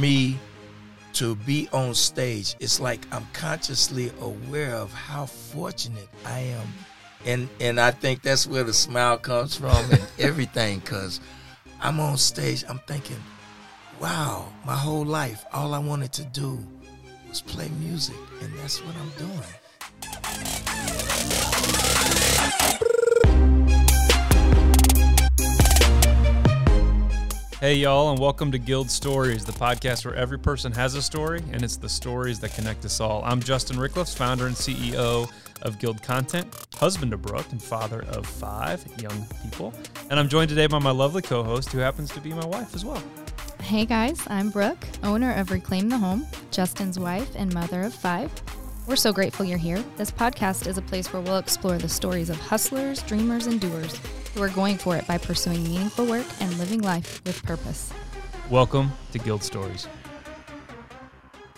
me to be on stage, it's like I'm consciously aware of how fortunate I am. And and I think that's where the smile comes from and everything cuz I'm on stage, I'm thinking, wow, my whole life all I wanted to do was play music and that's what I'm doing. Hey, y'all, and welcome to Guild Stories, the podcast where every person has a story, and it's the stories that connect us all. I'm Justin Ricklefs, founder and CEO of Guild Content, husband to Brooke, and father of five young people. And I'm joined today by my lovely co host, who happens to be my wife as well. Hey guys, I'm Brooke, owner of Reclaim the Home, Justin's wife and mother of five. We're so grateful you're here. This podcast is a place where we'll explore the stories of hustlers, dreamers, and doers who are going for it by pursuing meaningful work and living life with purpose. Welcome to Guild Stories.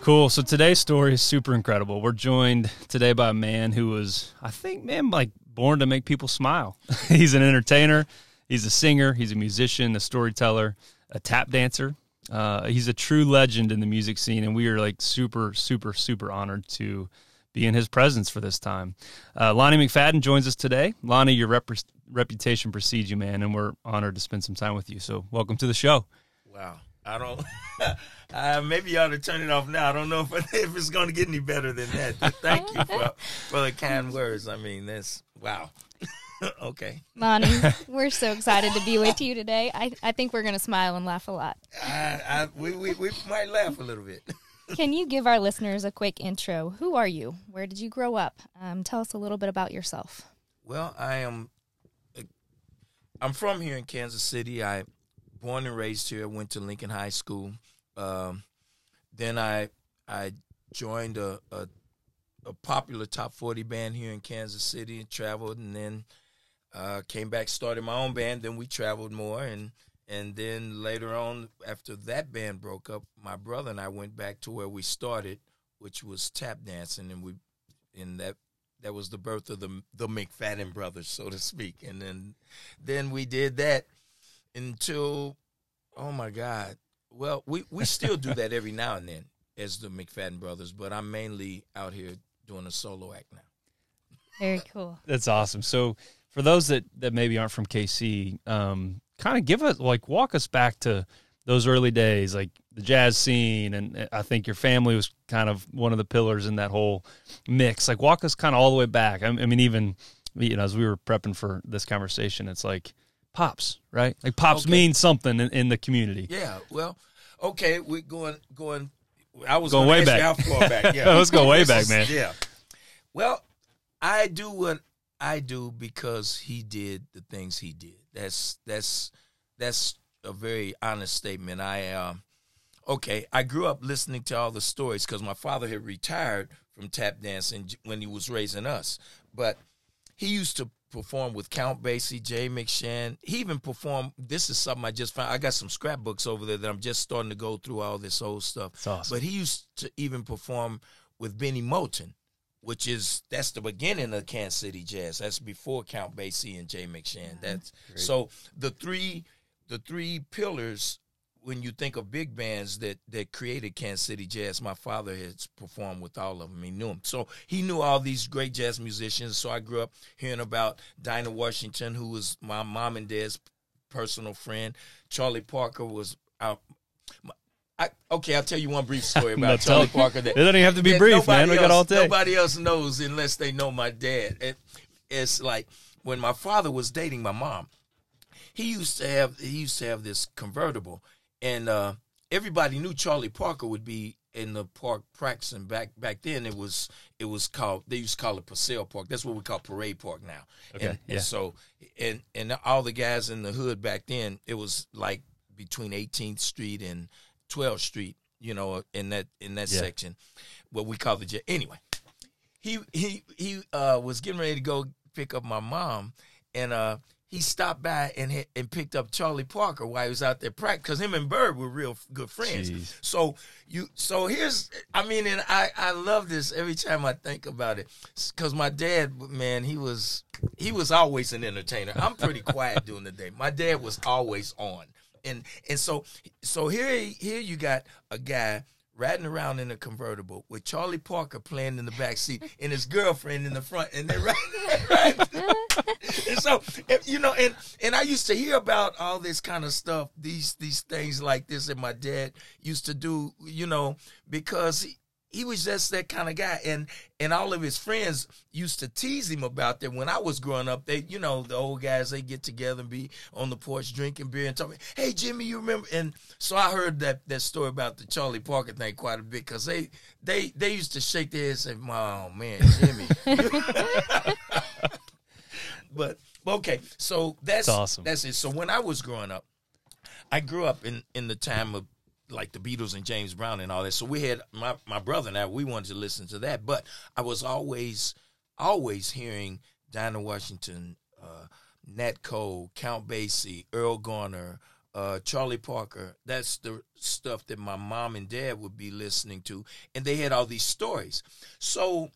Cool. So today's story is super incredible. We're joined today by a man who was, I think, man, like born to make people smile. he's an entertainer, he's a singer, he's a musician, a storyteller, a tap dancer. Uh, he's a true legend in the music scene, and we are like super, super, super honored to be in his presence for this time. Uh, Lonnie McFadden joins us today. Lonnie, your rep- reputation precedes you, man, and we're honored to spend some time with you. So, welcome to the show. Wow. I don't. uh, maybe you ought to turn it off now. I don't know if, if it's going to get any better than that. But thank you for for the kind words. I mean, that's wow. okay. Lonnie, we're so excited to be with you today. I, I think we're going to smile and laugh a lot. I, I, we, we we might laugh a little bit. Can you give our listeners a quick intro? Who are you? Where did you grow up? Um, tell us a little bit about yourself. Well, I am. I'm from here in Kansas City. I born and raised here. Went to Lincoln High School. Um, then I I joined a, a a popular top forty band here in Kansas City and traveled, and then uh, came back, started my own band. Then we traveled more, and and then later on, after that band broke up, my brother and I went back to where we started, which was tap dancing, and we in that that was the birth of the the McFadden brothers, so to speak. And then then we did that until oh my God. Well, we, we still do that every now and then as the McFadden brothers, but I'm mainly out here doing a solo act now. Very cool. That's awesome. So, for those that, that maybe aren't from KC, um, kind of give us like walk us back to those early days, like the jazz scene, and uh, I think your family was kind of one of the pillars in that whole mix. Like, walk us kind of all the way back. I, I mean, even you know, as we were prepping for this conversation, it's like pops, right? Like pops Okay. means something in, in the community. Yeah, well, okay, we're going going. I was Going way back. how far back. Yeah, Let's go way back, man. Yeah. Well, I do what I do because he did the things he did. That's that's that's a very honest statement. I um, okay, I grew up listening to all the stories because my father had retired from tap dancing when he was raising us, but he used to perform with Count Basie, Jay McShann. He even performed. This is something I just found. I got some scrapbooks over there that I'm just starting to go through all this old stuff. Awesome. But he used to even perform with Bennie Moten, which is that's the beginning of Kansas City jazz. That's before Count Basie and Jay McShann. Mm-hmm. That's so the three the three pillars when you think of big bands that that created Kansas City jazz, my father has performed with all of them. He knew them, so he knew all these great jazz musicians. So I grew up hearing about Dinah Washington, who was my mom and dad's personal friend. Charlie Parker was out. I, okay, I'll tell you one brief story about Charlie Parker. That, It doesn't even have to be brief, man. nobody We got else- all day. Nobody else knows unless they know my dad. It, it's like when my father was dating my mom. He used to have he used to have this convertible, and uh, everybody knew Charlie Parker would be in the park practicing. Back back then, it was it was called they used to call it Paseo Park. That's what we call Parade Park now. Okay, and, yeah. and so and and all the guys in the hood back then, it was like between 18th Street and 12th Street. You know, in that in that Yeah. section, what we call the jet. Anyway, he he he uh, was getting ready to go pick up my mom, and uh, he stopped by and hit, and picked up Charlie Parker while he was out there practicing because him and Bird were real good friends. Jeez. So you so here's I mean, and I I love this every time I think about it because my dad, man, he was he was always an entertainer. I'm pretty quiet during the day. My dad was always on. And and so so here here you got a guy riding around in a convertible with Charlie Parker playing in the back seat and his girlfriend in the front, and they're right. right. and so you know, and and I used to hear about all this kind of stuff, these these things like this that my dad used to do, you know, because. He, he was just that kind of guy. And and all of his friends used to tease him about that. When i was growing up they you know the old guys they get together and be on the porch drinking beer and talking hey jimmy you remember? And so i heard that that story about the charlie parker thing quite a bit because they they they used to shake their heads and say oh man jimmy. But okay so that's, That's awesome. that's it. So when i was growing up i grew up in in the time of like the Beatles and James Brown and all that. So we had my my brother and I we wanted to listen to that, but I was always always hearing Dinah Washington, uh, Nat Cole, Count Basie, Erroll Garner, uh, Charlie Parker. That's the stuff that my mom and dad would be listening to, and they had all these stories. So,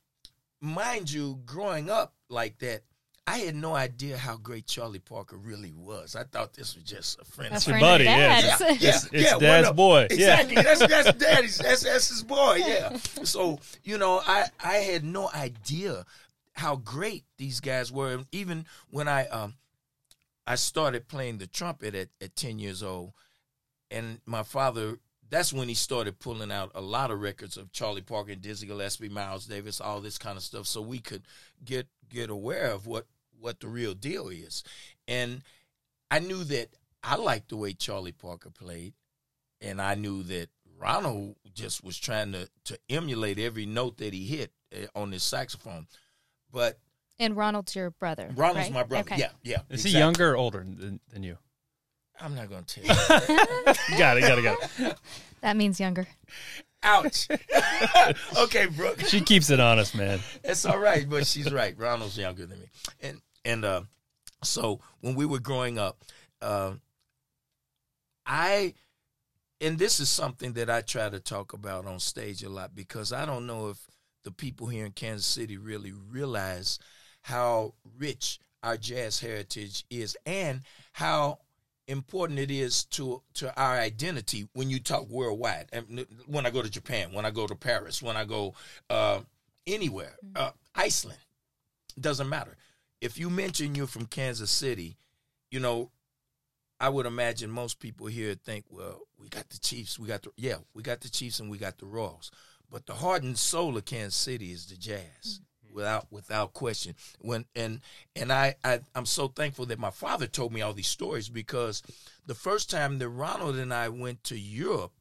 mind you, growing up like that. I had no idea how great Charlie Parker really was. I thought this was just a friend. A of friend buddy, of yeah. dad's. yeah, yeah, It's- it's yeah, dad's well, no, boy, yeah. Exactly. That's that's daddy's. That's that's his boy. Yeah. So you know, I I had no idea how great these guys were. And even when I um I started playing the trumpet at at ten years old, and my father. That's when he started pulling out a lot of records of Charlie Parker, Dizzy Gillespie, Miles Davis, all this kind of stuff, so we could get get aware of what what the real deal is. And I knew that I liked the way Charlie Parker played, and I knew that Ronald just was trying to to emulate every note that he hit uh, on his saxophone. But And Ronald's your brother. Ronald's right? my brother. Okay. Yeah, yeah. Is exactly. he younger or older than, than you? I'm not gonna tell you. You got it, got it, got it. That means younger. Ouch. okay, Brooke. She keeps it honest, man. It's all right, but she's right. Ronald's younger than me, and and uh, so when we were growing up, uh, I and this is something that I try to talk about on stage a lot because I don't know if the people here in Kansas City really realize how rich our jazz heritage is and how important it is to to our identity when you talk worldwide. And when I go to Japan, when I go to Paris, when I go uh, anywhere, uh, Iceland, doesn't matter. If you mention you're from Kansas City, you know, I would imagine most people here think, well, we got the Chiefs, we got the yeah, we got the Chiefs and we got the Royals, but the heart and soul of Kansas City is the Jazz, without without question. When and and I, I I'm so thankful that my father told me all these stories because the first time that Ronald and I went to Europe,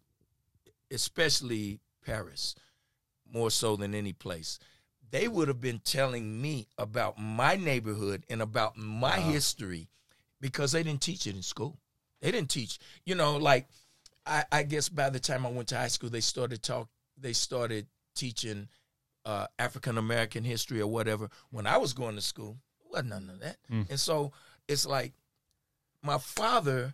especially Paris, more so than any place, they would have been telling me about my neighborhood and about my Wow. history because they didn't teach it in school. They didn't teach, you know, like I, I guess by the time I went to high school, they started talk. They started teaching uh, African American history or whatever. When I was going to school, it wasn't none of that. Mm. And so it's like my father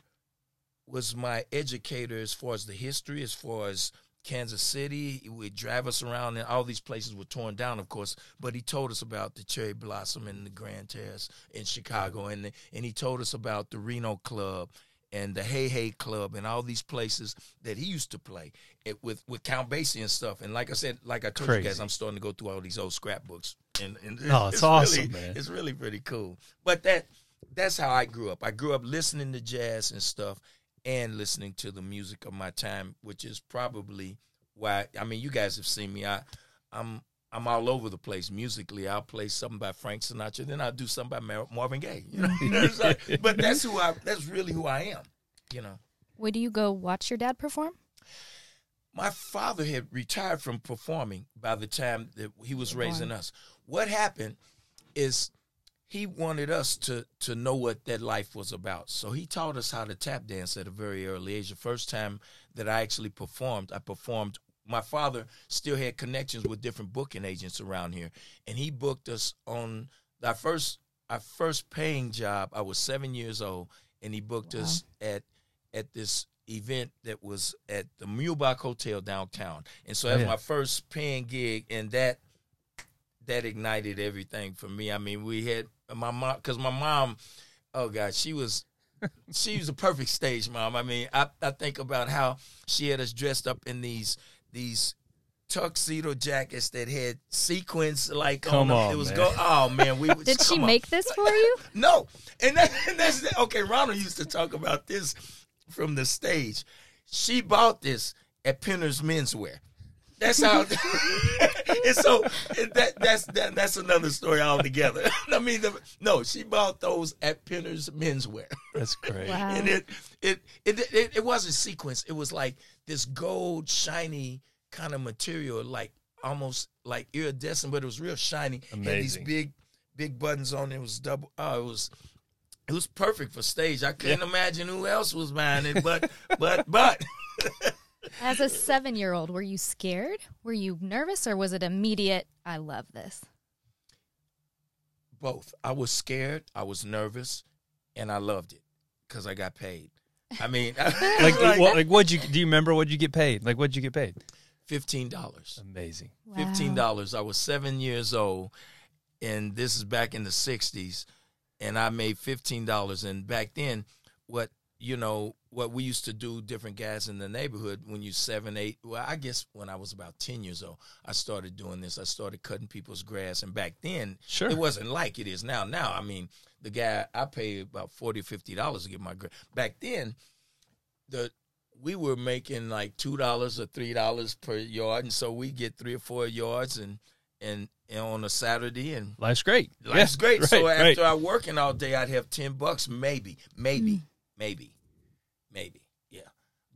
was my educator as far as the history, as far as Kansas City. He would drive us around, and all these places were torn down, of course. But he told us about the Cherry Blossom and the Grand Terrace in Chicago, and and he told us about the Reno Club and the Hey Hey Club and all these places that he used to play it with with Count Basie and stuff. And like I said, like I told you guys, I'm starting to go through all these old scrapbooks, and, and Oh, it's awesome, really, man. It's really pretty cool. But that that's how I grew up. I grew up listening to jazz and stuff and listening to the music of my time, which is probably why I mean you guys have seen me. I I'm I'm all over the place musically. I'll play something by Frank Sinatra, then I'll do something by Mar- Marvin Gaye. You know, but that's who I. That's really who I am. You know, Would you go watch your dad perform? my father had retired from performing by the time that he was raising us. What happened is he wanted us to to know what that life was about. So he taught us how to tap dance at a very early age. The first time that I actually performed, I performed. My father still had connections with different booking agents around here, and he booked us on our first our first paying job. I was seven years old, and he booked us at at this event that was at the Muehlebach Hotel downtown. And so that Oh, was yeah. my first paying gig, and that that ignited everything for me. I mean, we had my mom because my mom, oh god, she was she was a perfect stage mom. I mean, I, I think about how she had us dressed up in these these tuxedo jackets that had sequins like Come them. on, it was man. go. Oh man, we was- Did she on. make this for you? No, and, that, and that's the- okay. Ronald used to talk about this from the stage. She bought this at Penner's Menswear. That's how. and so that that's that, that's another story altogether. I mean, the, no, she bought those at Penner's Menswear, That's great. Wow. and it it, it it it wasn't sequence. It was like this gold shiny kind of material, like almost like iridescent, but it was real shiny. Amazing. Had these big big buttons on it. It was double. Oh, it was. It was perfect for stage. I couldn't imagine who else was buying it, but but but As a seven year old, were you scared? Were you nervous or was it immediate? I love this. both. I was scared, I was nervous, and I loved it because I got paid. I mean, Like, what, like, what'd you do? You remember what'd you get paid? Like, what'd you get paid? fifteen dollars. Amazing. Fifteen dollars. I was seven years old, and this is back in the '60s, and I made fifteen dollars. And back then, what you know, what we used to do, different guys in the neighborhood, when you seven, eight. Well, I guess when I was about ten years old, I started doing this. I started cutting people's grass, and back then, Sure. it wasn't like it is now. Now, I mean, the guy I paid about forty, fifty dollars to get my grass. Back then, the we were making like two dollars or three dollars per yard, and so we get three or four yards, and and, and on a Saturday, and Life's great. life's Yeah, great. So after right. I working all day, I'd have ten bucks, maybe, maybe, mm. Maybe, maybe, yeah.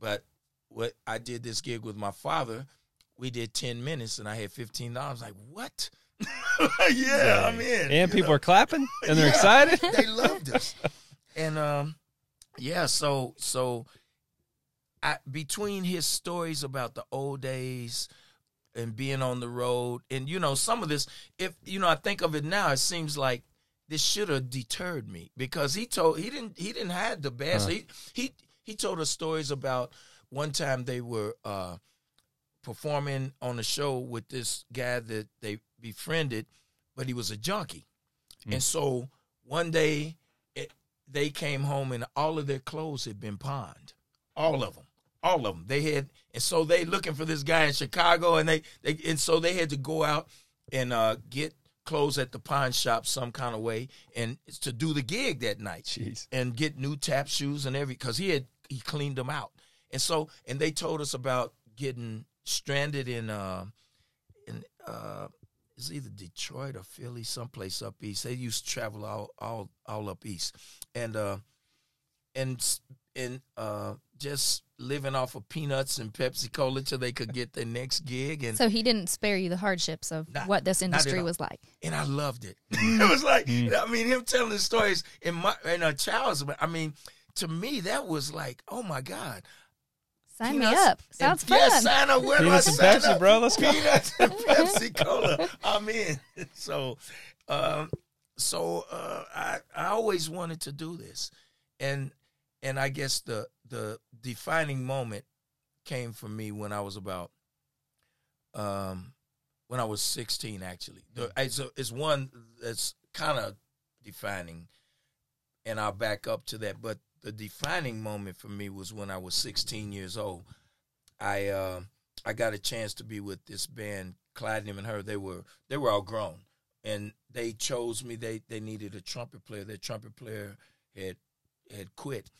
But what I did this gig with my father, we did ten minutes, and I had fifteen dollars. Like what? yeah, I'm in. and people know? are clapping and they're Yeah. excited. they loved us. And um yeah, so so I between his stories about the old days and being on the road and you know some of this if you know I think of it now it seems like this should have deterred me because he told he didn't he didn't have the best Huh. he he he told us stories about one time they were uh performing on a show with this guy that they befriended but he was a junkie and so one day it, they came home and all of their clothes had been pawned. All of them. All of them. They had, and so they looking for this guy in Chicago, and they, they and so they had to go out and uh, get clothes at the pawn shop some kind of way, and to do the gig that night Jeez. and get new tap shoes and every because he had he cleaned them out, and so and they told us about getting stranded in uh in uh it's either Detroit or Philly, someplace up east. They used to travel all all all up east, and uh and and uh just living off of peanuts and Pepsi Cola till they could get their next gig, and So he didn't spare you the hardships of Not- what this industry was like. and I loved it. it was like I mean him telling the stories in my in a child's. I mean, to me that was like, oh my god, Sign me Peanuts up. and- Sounds fun. Yeah, sign up. Where do I Peanuts and sign Pepsi, up? bro. Let's go. Peanuts and Pepsi Cola. I'm in. So, um, so uh, I I always wanted to do this, and and I guess the the defining moment came for me when I was about um when I was 16 actually. The, it's, a, it's one that's kind of defining and I'll back up to that. But the defining moment for me was when I was 16 years old. I uh, I got a chance to be with this band, Clyde and her. They were they were all grown, and they chose me. They they needed a trumpet player. Their trumpet player had had quit,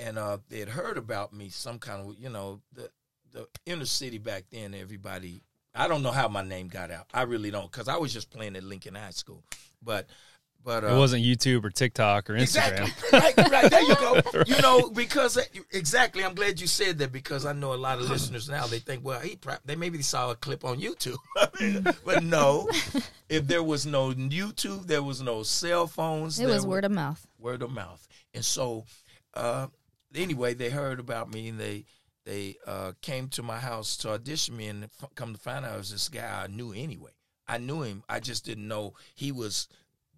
and uh, they had heard about me. Some kind of you know the the inner city back then. Everybody. I don't know how my name got out. I really don't, because I was just playing at Lincoln High School, but but uh, It wasn't YouTube or TikTok or Instagram. Exactly. right, right. There you go. You know, because exactly. I'm glad you said that because I know a lot of listeners now. They think, well, he prob- they maybe saw a clip on YouTube, but no. If there was no YouTube, there was no cell phones. It was wa- word of mouth. word of mouth. And so, uh, anyway, they heard about me and they they uh, came to my house to audition me, and come to find out it was this guy I knew anyway. I knew him. I just didn't know he was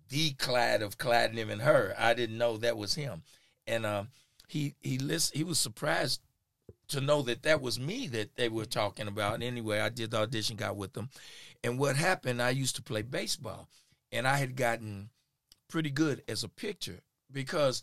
the Clyde of Clyde and him and her. I didn't know that was him, and uh, he he list, he was surprised to know that that was me that they were talking about. And anyway, I did the audition, got with them, and what happened? I used to play baseball, and I had gotten pretty good as a pitcher because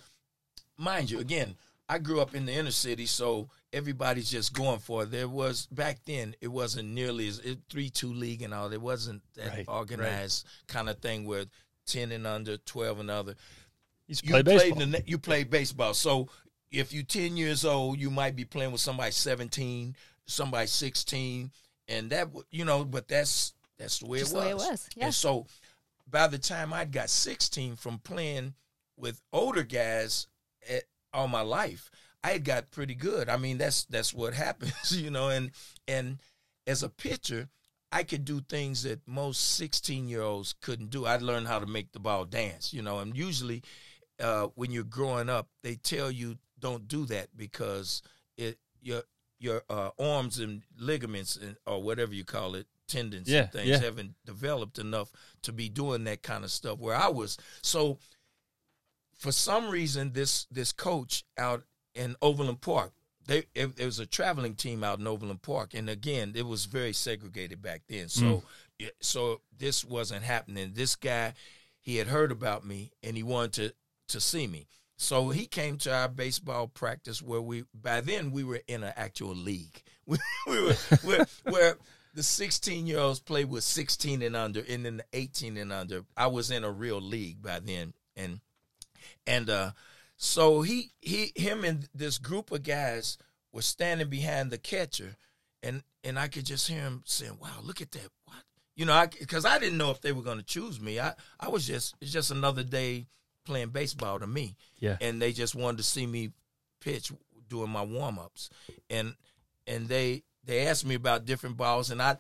mind you, again, I grew up in the inner city, so everybody's just going for it. There was back then, it wasn't nearly as it, three two league and all. It wasn't that Right, organized kind of thing where ten and under, twelve and other. You You play played baseball. the, you played baseball, so if you're ten years old, you might be playing with somebody seventeen, somebody sixteen, and that w- you know. But that's that's the way Just it the was. way it was, yeah. And so by the time I got sixteen from playing with older guys at, all my life, I got pretty good. I mean, that's that's what happens, you know. And and as a pitcher, I could do things that most sixteen year olds couldn't do. I learned how to make the ball dance, you know. And usually, uh, when you're growing up, they tell you don't do that because it your your uh, arms and ligaments and or whatever you call it tendons Yeah, and things yeah. haven't developed enough to be doing that kind of stuff where I was so for some reason this this coach out in Overland Park they it, it was a traveling team out in Overland Park. And again it was very segregated back then. So mm. yeah, so this wasn't happening. This guy he had heard about me and he wanted to to see me. So he came to our baseball practice where we by then we were in an actual league. We, we were where, where the 16 year olds played with 16 and under and then the 18 and under. I was in a real league by then and and uh so he he him and this group of guys were standing behind the catcher and and i could just hear him saying wow look at that. What? You know i because i didn't know if they were going to choose me. I i was just it's just another day playing baseball to me. Yeah. and they just wanted to see me pitch doing my warm-ups. And and they they asked me about different balls and i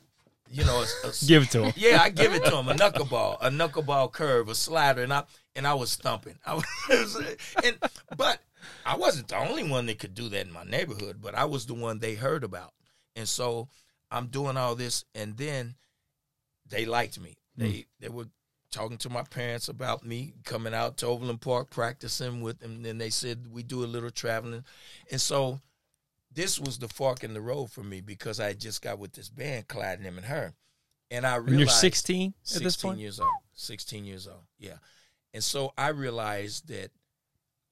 you know a, a- Give it to him. yeah, I give it to him a knuckleball, a knuckleball curve, a slider, and I and I was thumping. I was, and but I wasn't the only one that could do that in my neighborhood, but I was the one they heard about, and so I'm doing all this, and then they liked me. Hmm. They they were talking to my parents about me coming out to Overland Park practicing with them. And they said we do a little traveling, and so this was the fork in the road for me because I had just got with this band, Clyde and him and her, and I realized And you're 16 at 16 this point? years old. 16 years old. Yeah. And so I realized that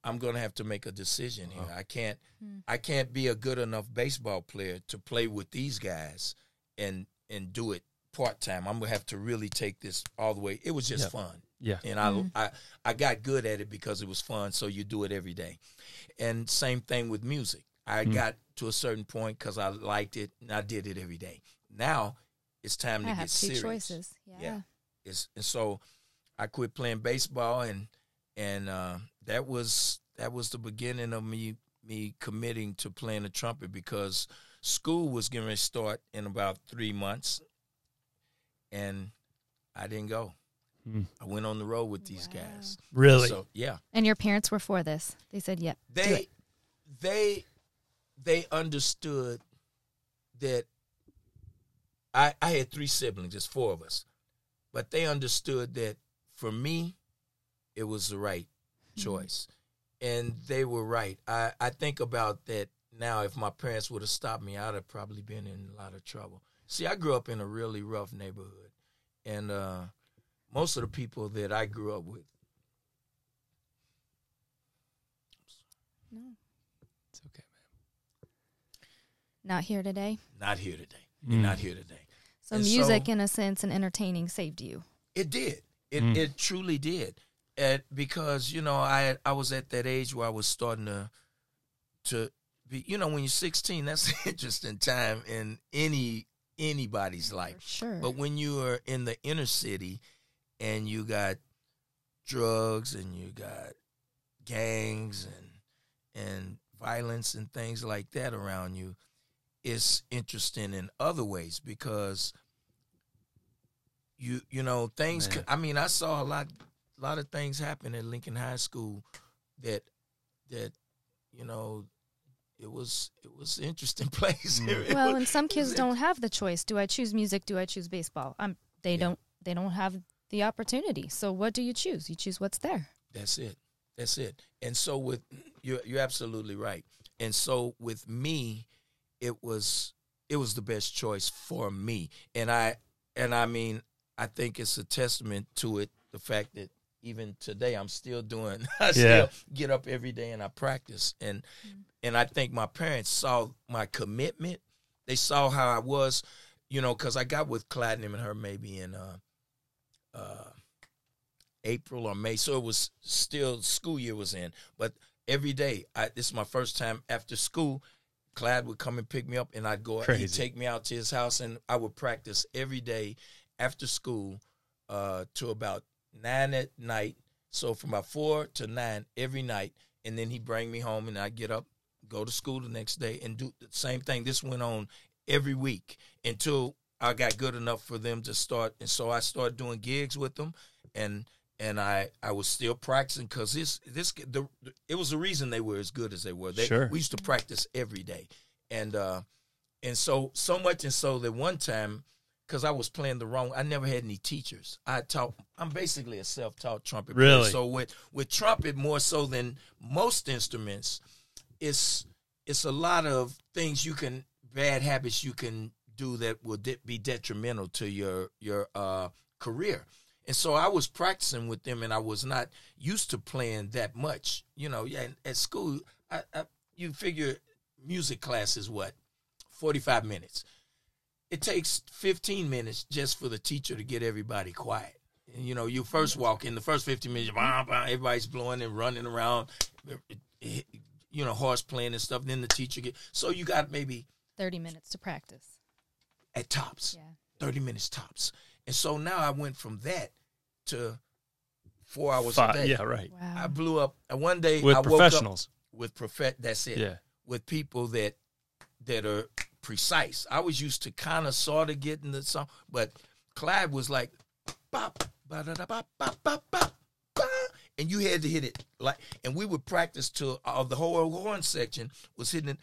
I'm going to have to make a decision here. Uh-huh. I can't hmm. I can't be a good enough baseball player to play with these guys and and do it part-time. I'm going to have to really take this all the way. It was just Yeah. fun. Yeah. And I, mm-hmm. I I got good at it because it was fun, so you do it every day. And same thing with music. I Hmm. got to a certain point because I liked it and I did it every day. Now it's time to I get have serious. choices. Yeah. Yeah. It's, and so I quit playing baseball and and uh, that was that was the beginning of me me committing to playing the trumpet because school was going to start in about three months and I didn't go. Hmm. I went on the road with these Wow. guys. Really? So yeah, And your parents were for this. They said, "Yep." do they it. they they understood that I I had three siblings, just four of us. But they understood that for me it was the right choice. And they were right. I, I think about that now if my parents would have stopped me, I'd have probably been in a lot of trouble. See, I grew up in a really rough neighborhood. And uh, most of the people that I grew up with No, It's okay, not here today. not here today. Mm. Not here today. So And music, so- in a sense, and entertaining saved you. It did. It Mm. it truly did. And because you know I I was at that age where I was starting to to be you know when you're 16 that's an interesting time in any anybody's For life. sure. But when you are in the inner city and you got drugs and you got gangs and and violence and things like that around you, it's interesting in other ways because you you know things. Man. I mean, I saw a lot a lot of things happen at Lincoln High School that that you know it was it was an interesting place. It well, was- and some kids don't have the choice. Do I choose music? Do I choose baseball? Um, they Yeah. don't. They don't have the opportunity. So what do you choose? You choose what's there. That's it. That's it. And so with you're you're absolutely right. And so with me, it was it was the best choice for me. And I and I mean I think it's a testament to it the fact that even today I'm still doing. I Yeah. still get up every day and I practice. And and I think my parents saw my commitment. They saw how I was, you know, because I got with Platinum and her maybe in uh, uh, April or May, so it was still school year was in. But every day, I, this is my first time after school. Clyde would come and pick me up, and I'd go. He'd take me out to his house, and I would practice every day after school uh, to about nine at night. So from about four to nine every night, and then he'd bring me home, and I'd get up, go to school the next day, and do the same thing. This went on every week until I got good enough for them to start, and so I started doing gigs with them, and and I I was still practicing because this this the it was the reason they were as good as they were. They, Sure. we used to practice every day, and uh, and so so much and so that one time because I was playing the wrong. I never had any teachers. I taught. I'm basically a self-taught trumpet player. Really? So with with trumpet more so than most instruments, it's it's a lot of things you can bad habits you can do that will de- be detrimental to your your uh, career. And so I was practicing with them, and I was not used to playing that much. You know, yeah. At school, I, I, you figure music class is what forty five minutes. It takes fifteen minutes just for the teacher to get everybody quiet. And, you know, you first walk in the first fifteen minutes, bah, bah, everybody's blowing and running around, you know, horse playing and stuff. Then the teacher get so you got maybe 30 minutes to practice. at tops. Yeah. 30 minutes tops. And so now I went from that to four hours Fi- a day. yeah, right. Wow. I blew up. And one day With I woke professionals. up with prof. That's it. Yeah. With people that that are precise. I was used to kind of sort of getting the song, but Clyde was like, bop, ba da da bop, bop, bop, bop, ba, and you had to hit it like. And we would practice till uh, the whole horn section was hitting it,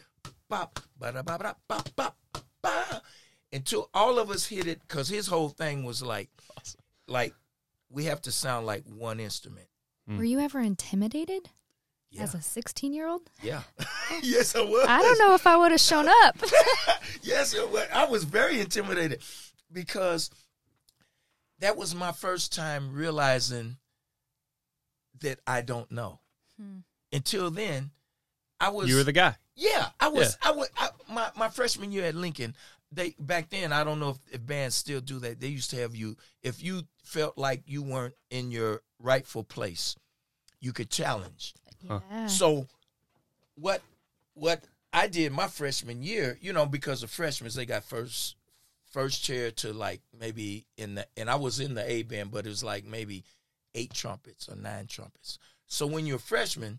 bop, ba da ba da bop, bop, ba, until all of us hit it because his whole thing was like, like we have to sound like one instrument. Were you ever intimidated Yeah, as a 16 year old? yeah, yes, I was. I don't know if I would have shown up. yes, it was. I was very intimidated because that was my first time realizing that I don't know. Hmm. Until then, I was. You were the guy. yeah, I was. I was. I, my my freshman year at Lincoln. They back then. I don't know if, if bands still do that. They used to have you if you felt like you weren't in your rightful place, you could challenge. yeah. So what what I did my freshman year, you know, because of freshmen, they got first first chair to like maybe in the and I was in the A band, but it was like maybe eight trumpets or nine trumpets. So when you're a freshman,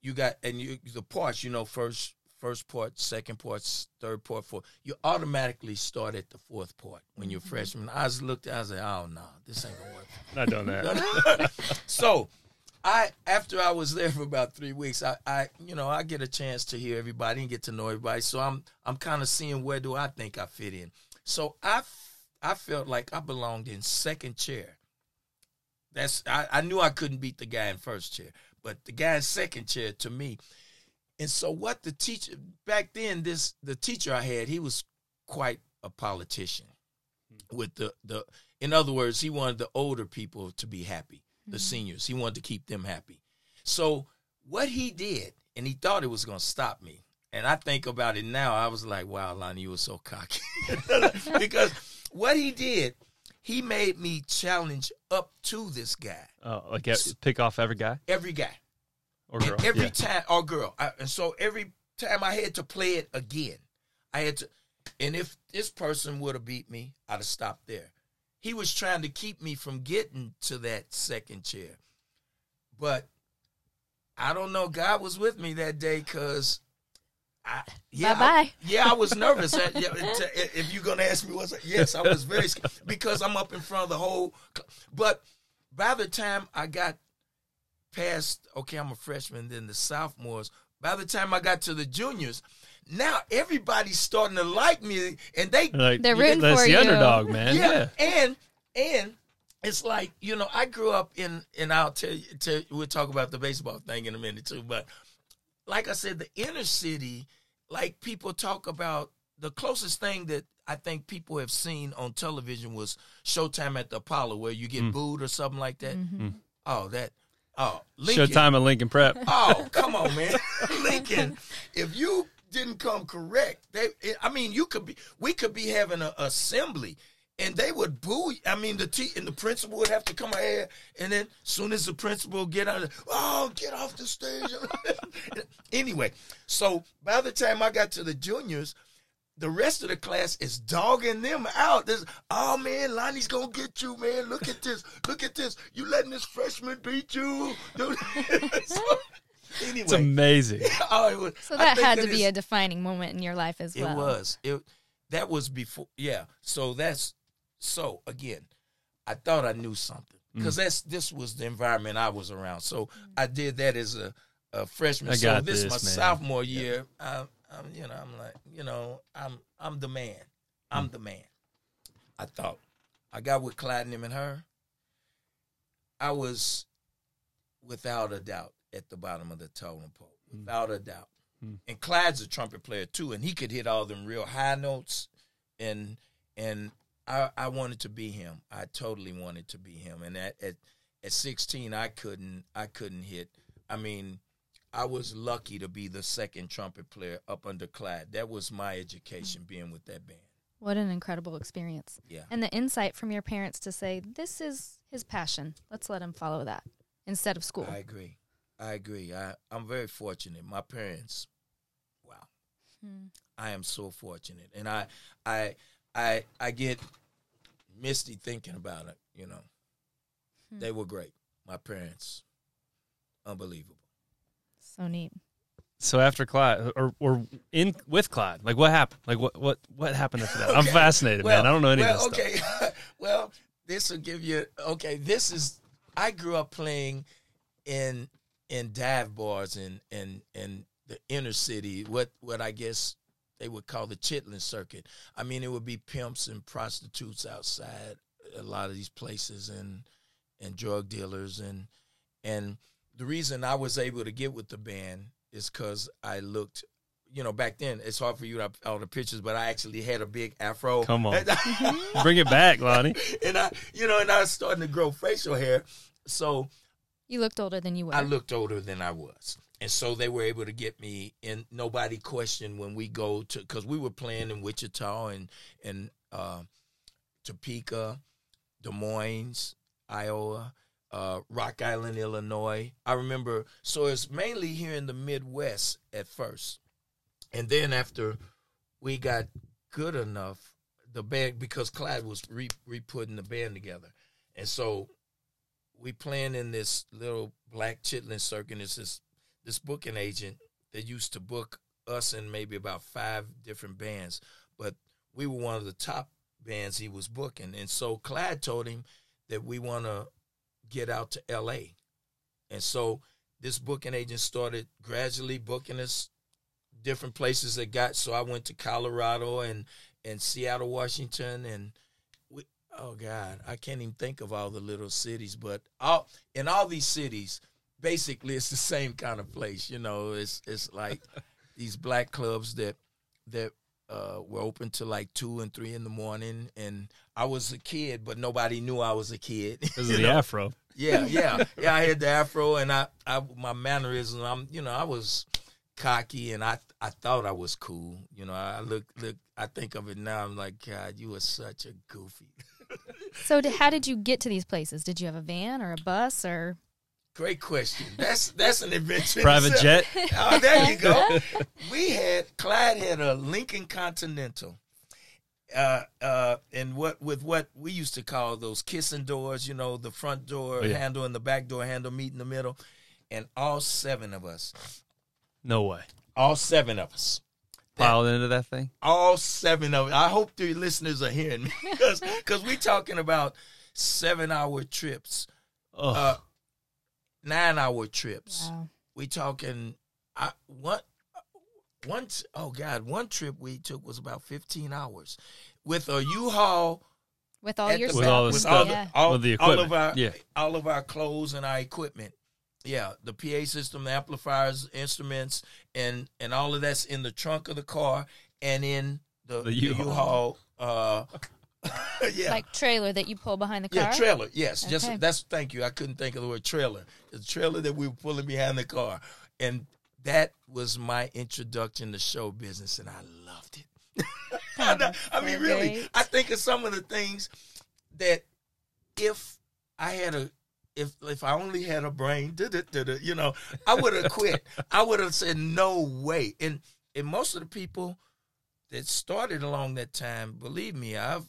you got and you the parts, you know, first first part, second part, third part, fourth. You automatically start at the fourth part when you're a mm-hmm. freshman. I was looked I was like, oh no, this ain't gonna work. Not doing that. so I after I was there for about three weeks, I, I you know I get a chance to hear everybody and get to know everybody. So I'm I'm kind of seeing where do I think I fit in. So I I felt like I belonged in second chair. That's I, I knew I couldn't beat the guy in first chair, but the guy in second chair to me. And so what the teacher back then, this the teacher I had, he was quite a politician. Hmm. With the the in other words, he wanted the older people to be happy, the hmm. seniors. He wanted to keep them happy. So what he did, and he thought it was going to stop me. And I think about it now, I was like, wow, Lonnie, you were so cocky. because what he did, he made me challenge up to this guy, Oh, like pick off every guy every guy. Or girl. And every Yeah. time, or girl. I, and so every time I had to play it again, I had to. And if this person would have beat me, I'd have stopped there. He was trying to keep me from getting to that second chair. But I don't know. God was with me that day because. I, yeah, I- Bye-bye. yeah, I was nervous. Uh, yeah, to- if you're gonna ask me, what's yes, I was very scared because I'm up in front of the whole. But by the time I got past, okay, I'm a freshman, then the sophomores. By the time I got to the juniors, now everybody's starting to like me, and they Like, They're you- rooting that's for the you. underdog, man. yeah. Yeah. And and it's like, you know, I grew up in and I'll tell you tell, we'll talk about the baseball thing in a minute too, but like I said, the inner city, like people talk about the closest thing that I think people have seen on television was Showtime at the Apollo, where you get Mm. booed or something like that. Oh, that. Oh, Lincoln. Showtime at Lincoln Prep. Oh, come on, man, Lincoln. If you didn't come correct, they. I mean, you could be. We could be having an assembly, and they would boo. You. I mean, the te- and the principal would have to come ahead, and then soon as the principal get out, oh, get off the stage. anyway, so by the time I got to the juniors, the rest of the class is dogging them out. There's, oh man, Lonnie's gonna get you, man. Look at this. Look at this. You letting this freshman beat you? so, anyway, It's amazing. oh, it was, So that think had to be a defining moment in your life as well. It was. It that was before. Yeah. So that's so again. I thought I knew something Mm. because that's this was the environment I was around. So I did that as a, a freshman. I so got this, this, my man. sophomore year. I, I'm you know I'm like you know I'm I'm the man. Mm. I'm the man. I thought I got with Clyde and him and her. I was without a doubt at the bottom of the totem pole, without a doubt. Mm. And Clyde's a trumpet player too, and he could hit all them real high notes. And and I I wanted to be him. I totally wanted to be him. And at at, at 16, I couldn't I couldn't hit. I mean, I was lucky to be the second trumpet player up under Clyde. That was my education being with that band. What an incredible experience. Yeah. And the insight from your parents to say, this is his passion. Let's let him follow that instead of school. I agree. I agree. I, I'm very fortunate. My parents, wow. Hmm. I am so fortunate. And I I I I get misty thinking about it, you know. Hmm. They were great. My parents. Unbelievable. So neat. So after Clyde, or or in with Clyde, like what happened? Like what what what happened after that? I'm Okay. fascinated, man. I don't know any well, of this stuff. okay. well, this will give you okay, this is I grew up playing in in dive bars in in in the inner city, what what I guess they would call the chitlin circuit. I mean it would be pimps and prostitutes outside a lot of these places and and drug dealers and and the reason I was able to get with the band is because I looked you know, back then it's hard for you to all the pictures, but I actually had a big afro. Come on. Bring it back, Lonnie. and I, you know, and I was starting to grow facial hair, so You looked older than you were. I looked older than I was, and so they were able to get me. And nobody questioned when we go to because we were playing in Wichita and and uh, Topeka, Des Moines, Iowa. Uh, Rock Island, Illinois. I remember, so it's mainly here in the Midwest at first, and then after we got good enough, the band because Clyde was re re putting the band together, and so we playing in this little black chitlin circuit. It's this this booking agent that used to book us and maybe about five different bands, but we were one of the top bands he was booking, and so Clyde told him that we want to get out to L.A. And so this booking agent started gradually booking us different places that got. So I went to Colorado and and Seattle, Washington, and we. Oh God, I can't even think of all the little cities, but all in all these cities, basically it's the same kind of place. You know, it's it's like these black clubs that that uh, were open till like two and three in the morning, and I was a kid, but nobody knew I was a kid. This you is the know? afro. Yeah, yeah, yeah. I had the afro, and I, I, my mannerisms. I'm, you know, I was cocky, and I, I thought I was cool. You know, I look, look. I think of it now. I'm like, God, you were such a goofy. So, d how did you get to these places? Did you have a van or a bus or? Great question. That's that's an adventure. Private itself. jet. Oh, there you go. we had Clyde had a Lincoln Continental. Uh, uh, and what with what we used to call those kissing doors, you know, the front door Oh, yeah. handle and the back door handle meet in the middle, and all seven of us, No way. all seven of us, Piled into that thing. all seven of. I hope the listeners are hearing me because because we talking about seven hour trips, Oh, uh, nine hour trips. Wow. we talking I what one oh god one trip we took was about 15 hours with a u-haul With all your the With stuff. all the with all the, Yeah. all, With all of our Yeah. all of our clothes and our equipment yeah the pa system the amplifiers instruments and and all of that's in the trunk of the car and in the, The the U-Haul. u-haul uh yeah. Like trailer that you pull behind the car. Yeah, trailer. Yes, Okay. just that's. Thank you. I couldn't think of the word trailer. The trailer that we were pulling behind the car, and that was my introduction to show business, and I loved it. I, I mean, really. I think of some of the things that if I had a if if I only had a brain, duh, duh, duh, duh, you know, I would have quit. I would have said no way. And and most of the people that started along that time, believe me, I've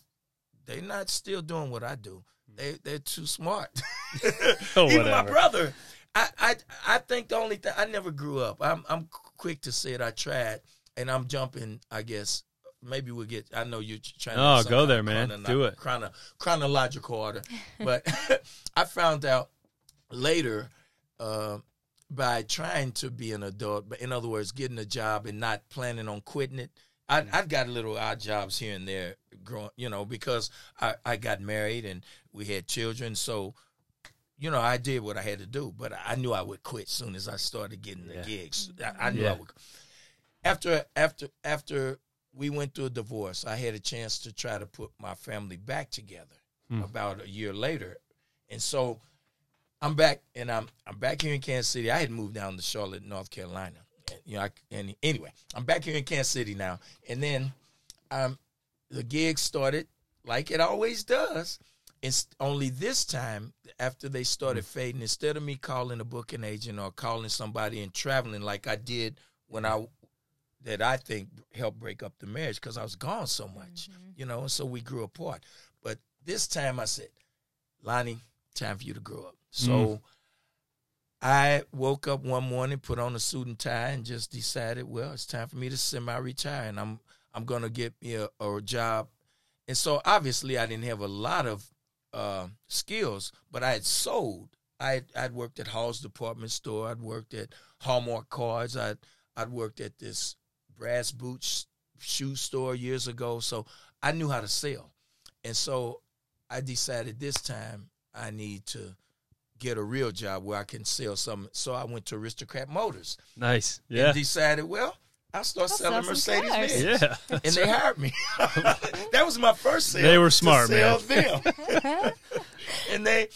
they're not still doing what I do. They they're too smart. Oh, Even my brother, I, I I think the only thing I never grew up. I'm I'm quick to say it. I tried, and I'm jumping. I guess maybe we'll get. I know you're trying. to Oh, some go there, man. chrono- Do it. Chrono, chronological order, but I found out later uh, by trying to be an adult, but in other words, getting a job and not planning on quitting it. I, I've got little odd jobs here and there, growing, you know, because I, I got married and we had children. So, you know, I did what I had to do, but I knew I would quit soon as I started getting Yeah. the gigs. I, I knew Yeah. I would. After after after we went through a divorce, I had a chance to try to put my family back together. Hmm. About a year later, and so I'm back, and I'm I'm back here in Kansas City. I had moved down to Charlotte, North Carolina. You know, I, and anyway, I'm back here in Kansas City now, and then um, the gig started like it always does. It's only this time after they started fading. Instead of me calling a booking agent or calling somebody and traveling like I did when I that I think helped break up the marriage because I was gone so much, you know, and so we grew apart. But this time I said, Lonnie, time for you to grow up. So Mm. I woke up one morning, put on a suit and tie, and just decided, well, it's time for me to semi-retire, and I'm I'm gonna get me a, a job. And so obviously I didn't have a lot of uh, skills, but I had sold. I I'd worked at Hall's department store. I'd worked at Hallmark cards. I'd I'd worked at this brass boots shoe store years ago. So I knew how to sell, and so I decided this time I need to get a real job where I can sell something. So I went to Aristocrat Motors Nice. Yeah. and decided, well, I'll start I'll selling sell Mercedes. Benz. Yeah. And they hired me. that was my first sale. They were to smart, sell man. them. and they,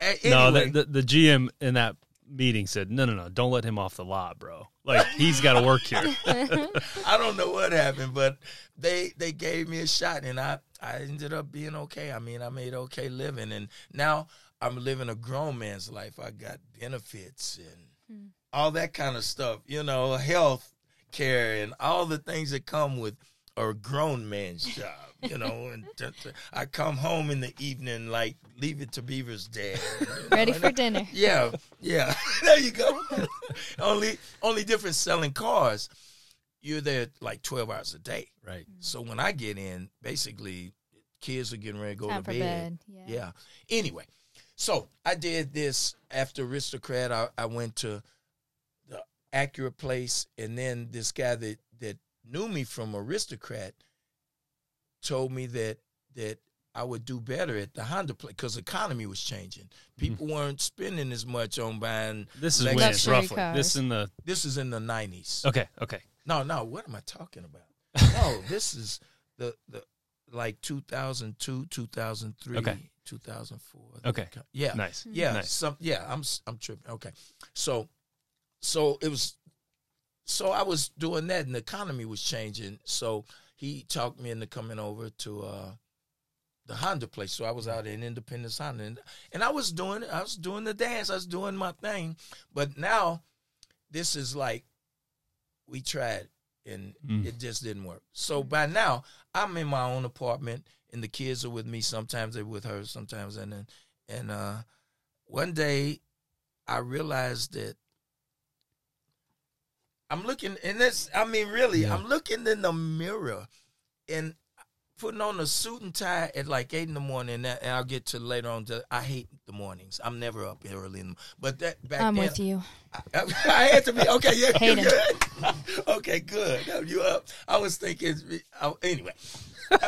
a- No, the, the the GM in that meeting said, "No, no, no, don't let him off the lot, bro. Like he's got to work here." I don't know what happened, but they they gave me a shot, and I I ended up being okay. I mean, I made okay living, and now I'm living a grown man's life. I got benefits and hmm. all that kind of stuff, you know, health care and all the things that come with a grown man's job, you know. And t- t- I come home in the evening, like leave it to Beaver's dad, you know, Ready and for dinner. yeah, yeah. there you go. only only difference selling cars. You're there like twelve hours a day. right. Hmm. So when I get in, basically kids are getting ready to go Time to for bed. bed. Yeah. Yeah. Anyway, so I did this after Aristocrat. I, I went to the Acura Place, and then this guy that that knew me from Aristocrat told me that that I would do better at the Honda place because the economy was changing. Hmm. People weren't spending as much on buying. This is when roughly. cars. This in the This is in the nineties. okay, okay. No, no. What am I talking about? no, this is the the like 2002, 2003, Okay. 2004. Okay. Yeah. Nice. Yeah. Nice. Some yeah, I'm I'm tripping. Okay. So so it was so I was doing that and the economy was changing. So he talked me into coming over to uh the Honda place. So I was out in Independence Honda and, and I was doing I was doing the dance. I was doing my thing. But now this is like we tried and Mm. it just didn't work. So by now I'm in my own apartment and the kids are with me. Sometimes they're with her, sometimes and then and uh one day I realized that I'm looking and this I mean really, Yeah. I'm looking in the mirror and putting on a suit and tie at like eight in the morning and, that, and I'll get to later on to, I hate the mornings. I'm never up early in the, but that back I'm then with you. I, I had to be okay. Yeah, Hate you good? okay, good. Now You up? I was thinking. oh, anyway,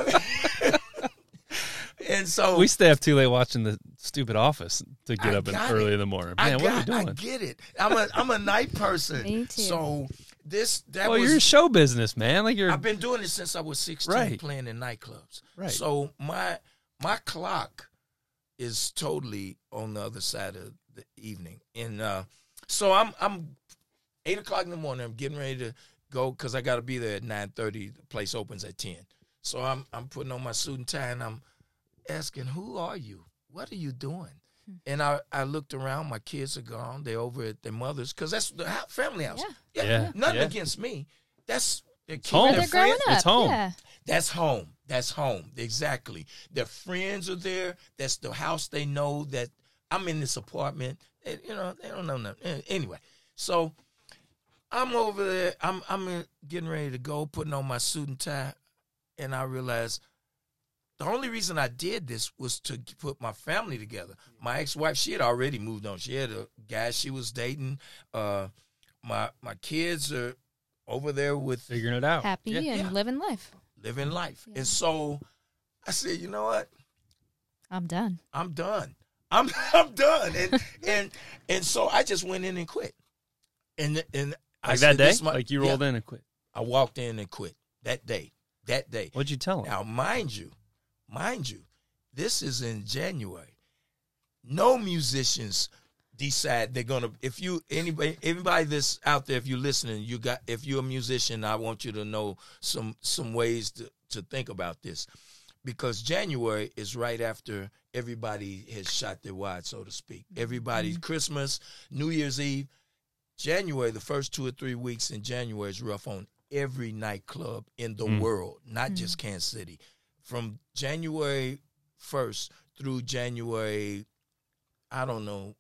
and so We stay up too late watching the stupid Office to get I up early it. in the morning. I Man, what are we got, I doing? get it. I'm a I'm a night person. Me too. So this that Well, was. you're show business, man. Like you're I've been doing it since I was 16, Right. playing in nightclubs. Right. So my my clock is totally on the other side of the evening, and uh, so I'm I'm eight o'clock in the morning. I'm getting ready to go because I got to be there at nine thirty. The place opens at ten. So I'm I'm putting on my suit and tie, and I'm asking, "Who are you? What are you doing?" And I, I looked around. My kids are gone. They're over at their mother's because that's the family house. Yeah. Yeah, nothing yeah. against me. That's their kids, home. their They're growing friends. up. It's home. Yeah. That's home. That's home. Exactly. Their friends are there. That's the house they know that I'm in this apartment. They- you know, they don't know nothing. Anyway, so I'm over there. I'm I'm uh, getting ready to go, putting on my suit and tie, and I realized the only reason I did this was to put my family together. My ex-wife, she had already moved on. She had a guy she was dating. Uh, my my kids are over there with Figuring it out. Happy Yeah. and Yeah. living life. living life. Yeah. And so I said, you know what? I'm done. I'm done. I'm I'm done. And and and so I just went in and quit. And and I Like said, that day? My-" like you Yeah. rolled in and quit. I walked in and quit that day. That day. What'd you tell him? Now, mind you, mind you, this is in January. No musicians decide they're gonna. If you anybody anybody that's out there, if you're listening, you got. If you're a musician, I want you to know some some ways to to think about this, because January is right after everybody has shot their wad, so to speak. Mm-hmm. Everybody's mm-hmm. Christmas, New Year's Eve. January, the first two or three weeks in January is rough on every nightclub in the Mm. world, not just mm. Kansas City. From January 1st through January, I don't know.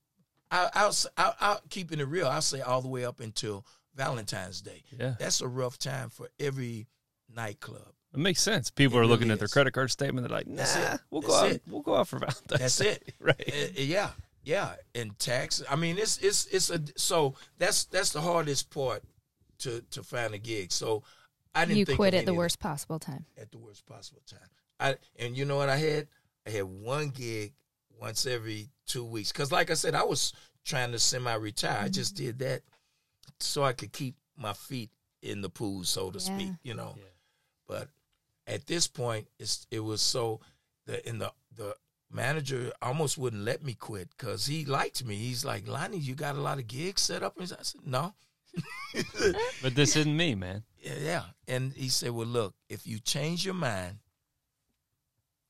I, I'll, I'll, I'll keeping it real. I'll say all the way up until Valentine's Day. Yeah. That's a rough time for every nightclub. It makes sense. People It are looking really at their credit card statement. They're like, nah, That's we'll go That's out. it. We'll go out for Valentine's. That's Day." it. right. Uh, yeah, yeah, and tax. I mean, it's it's it's a so that's that's the hardest part to to find a gig. So I didn't You think quit at the any of worst possible time. at the worst possible time. I and you know what I had? I had one gig once every two weeks because, like I said, I was trying to semi-retire. I just mm-hmm. did that so I could keep my feet in the pool, so to speak. You know, Yeah. but at this point, it's it was so the in the the manager almost wouldn't let me quit because he liked me. He's like, Lonnie, you got a lot of gigs set up, and I said, no. But this isn't me, man. Yeah, yeah. And he said, Well, look, if you change your mind,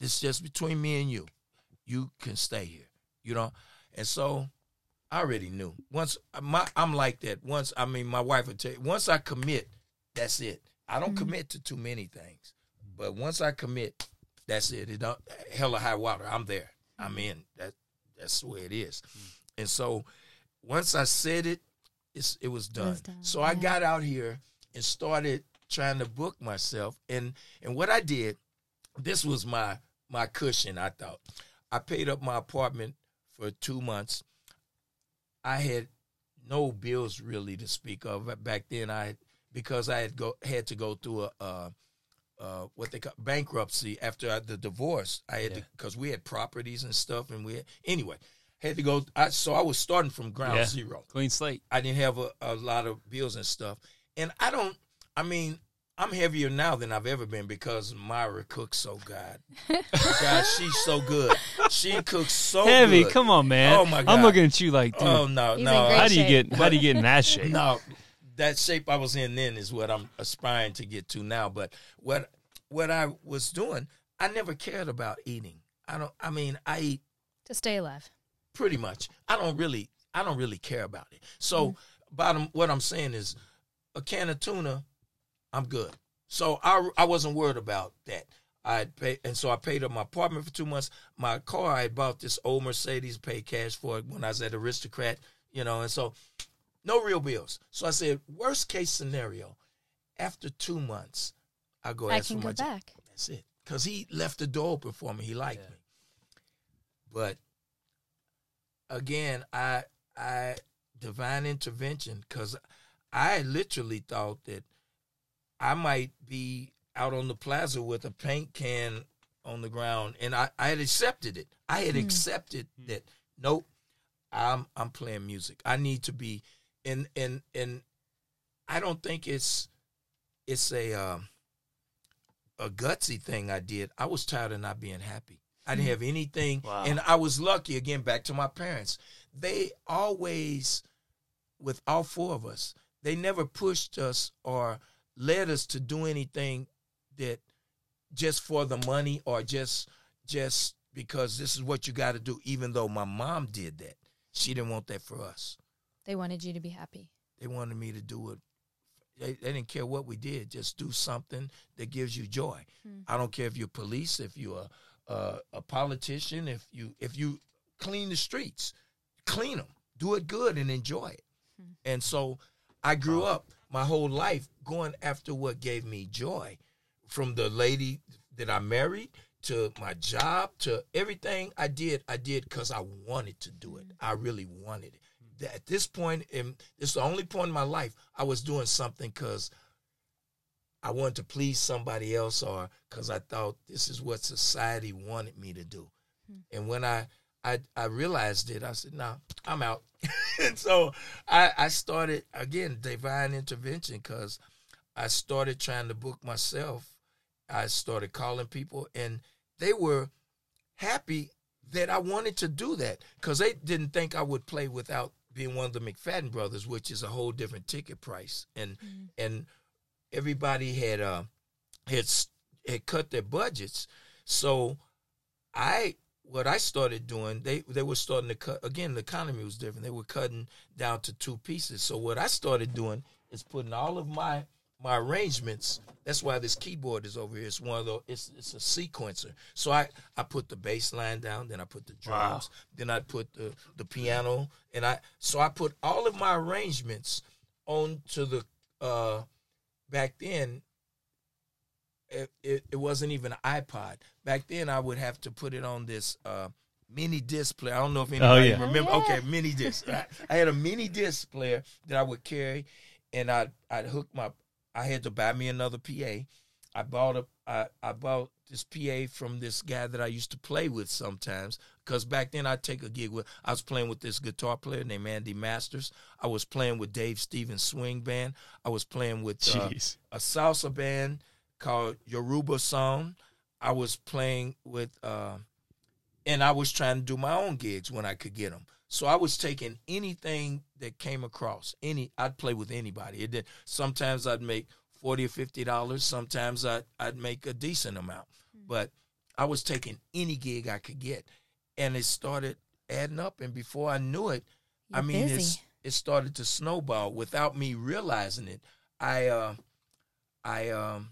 this is just between me and you. You can stay here. You know? And so I already knew. Once my I'm like that. Once I mean my wife would tell you, once I commit, that's it. I don't mm-hmm. commit to too many things. But once I commit, that's it. It don't hell or high water. I'm there. I'm in. That that's the way it is. Mm-hmm. And so once I said it, it's, it was done. was done, So I got out here and started trying to book myself. And and what I did, this was my my cushion. I thought I paid up my apartment for two months. I had no bills really to speak of back then. I because I had go had to go through a. Uh, uh, what they call bankruptcy after the divorce. I had Yeah. because we had properties and stuff, and we had, anyway had to go. I, so I was starting from ground Yeah. zero. Clean slate. I didn't have a, a lot of bills and stuff. And I don't, I mean, I'm heavier now than I've ever been because Myra cooks so God. God, she's so good. She cooks so Heavy. good. Come on, man. Oh, my god. I'm looking at you like, dude. Oh no, He's no. in great how do you shape. get? How do you get in that shape? No, that shape I was in then is what I'm aspiring to get to now. But what what I was doing, I never cared about eating. I don't. I mean, I eat To stay alive. Pretty much. I don't really. I don't really care about it. So, mm-hmm. bottom. What I'm saying is, a can of tuna, I'm good. So I I wasn't worried about that. I paid, and so I paid up my apartment for two months. My car, I had bought this old Mercedes, paid cash for it when I was at Aristocrat, you know, and so no real bills. So I said, worst case scenario, after two months, I go I ask can for go my job. back. That's it. Because he left the door open for me. He liked Yeah. me. But again, I I divine intervention because I literally thought that I might be out on the plaza with a paint can on the ground, and I, I had accepted it. I had Hmm. accepted that. Nope, I'm I'm playing music. I need to be, and and and I don't think it's it's a um, a gutsy thing I did. I was tired of not being happy. I didn't have anything, Wow. and I was lucky. Again, back to my parents. They always, with all four of us, they never pushed us or led us to do anything that just for the money or just just because this is what you got to do. Even though my mom did that, she didn't want that for us. They wanted you to be happy. They wanted me to do it. They, they didn't care what we did. Just do something that gives you joy. Hmm. I don't care if you're police, if you're a, a, politician, if you if you clean the streets, clean them, do it good, and enjoy it. Hmm. And so I grew up my whole life going after what gave me joy, from the lady that I married to my job to everything I did. I did because I wanted to do it. I really wanted it. At this point, and it's the only point in my life I was doing something because I wanted to please somebody else or because I thought this is what society wanted me to do. Hmm. And when I, I I realized it, I said, "No, I'm out." and so I I started again divine intervention because I started trying to book myself. I started calling people, and they were happy that I wanted to do that because they didn't think I would play without being one of the McFadden brothers, which is a whole different ticket price, and mm-hmm. and everybody had uh had had cut their budgets, so I what I started doing they they were starting to cut again the economy was different. They were cutting down to two pieces. So what I started doing is putting all of my my arrangements that's why this keyboard is over here. It's one of the it's it's a sequencer. So I I put the bass line down then I put the drums then I put the the piano and I so I put all of my arrangements onto the uh back then it, it, it wasn't even an iPod. Back then, I would have to put it on this uh, mini disc player. I don't know if anybody yeah. remember. Oh, yeah. Okay, mini disc. I, I had a mini disc player that I would carry, and I'd I'd hook my. I had to buy me another PA. I bought a I, I bought this PA from this guy that I used to play with sometimes. Because back then I'd take a gig with I was playing with this guitar player named Andy Masters. I was playing with Dave Stevens Swing Band. I was playing with uh, a salsa band called Yoruba Song. I was playing with, uh, and I was trying to do my own gigs when I could get them. So I was taking anything that came across. Any, I'd play with anybody. It did. Sometimes I'd make forty or fifty dollars. Sometimes I'd I'd make a decent amount. But I was taking any gig I could get, and it started adding up. And before I knew it, I You're mean, it's, it started to snowball without me realizing it. I, uh, I, um,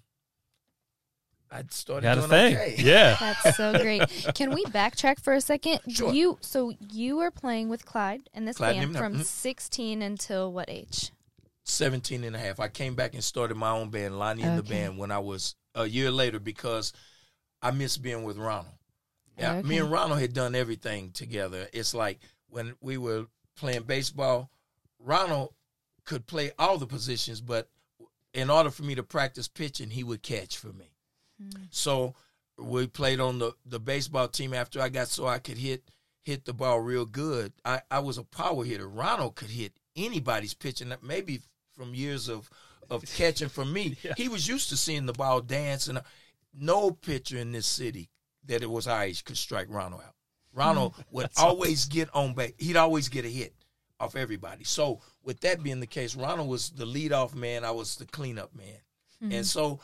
I started Got a doing thing. okay. Yeah. That's so great. Can we backtrack for a second? Sure. You so you were playing with Clyde and this Clyde band Nimner, from mhm. 16 until what age? 17 and a half. I came back and started my own band, Lonnie and the Band, when I was a year later because I missed being with Ronald. Yeah, me and Ronald had done everything together. It's like when we were playing baseball, Ronald could play all the positions, but in order for me to practice pitching, he would catch for me. Hmm. So we played on the, the baseball team after I got so I could hit hit the ball real good. I, I was a power hitter. Ronald could hit anybody's pitching, maybe from years of of catching from me. He was used to seeing the ball dance, and uh, no pitcher in this city that it was our age could strike Ronald out. Ronald would always get on base. He'd always get a hit off everybody. So with that being the case, Ronald was the leadoff man. I was the cleanup man. And so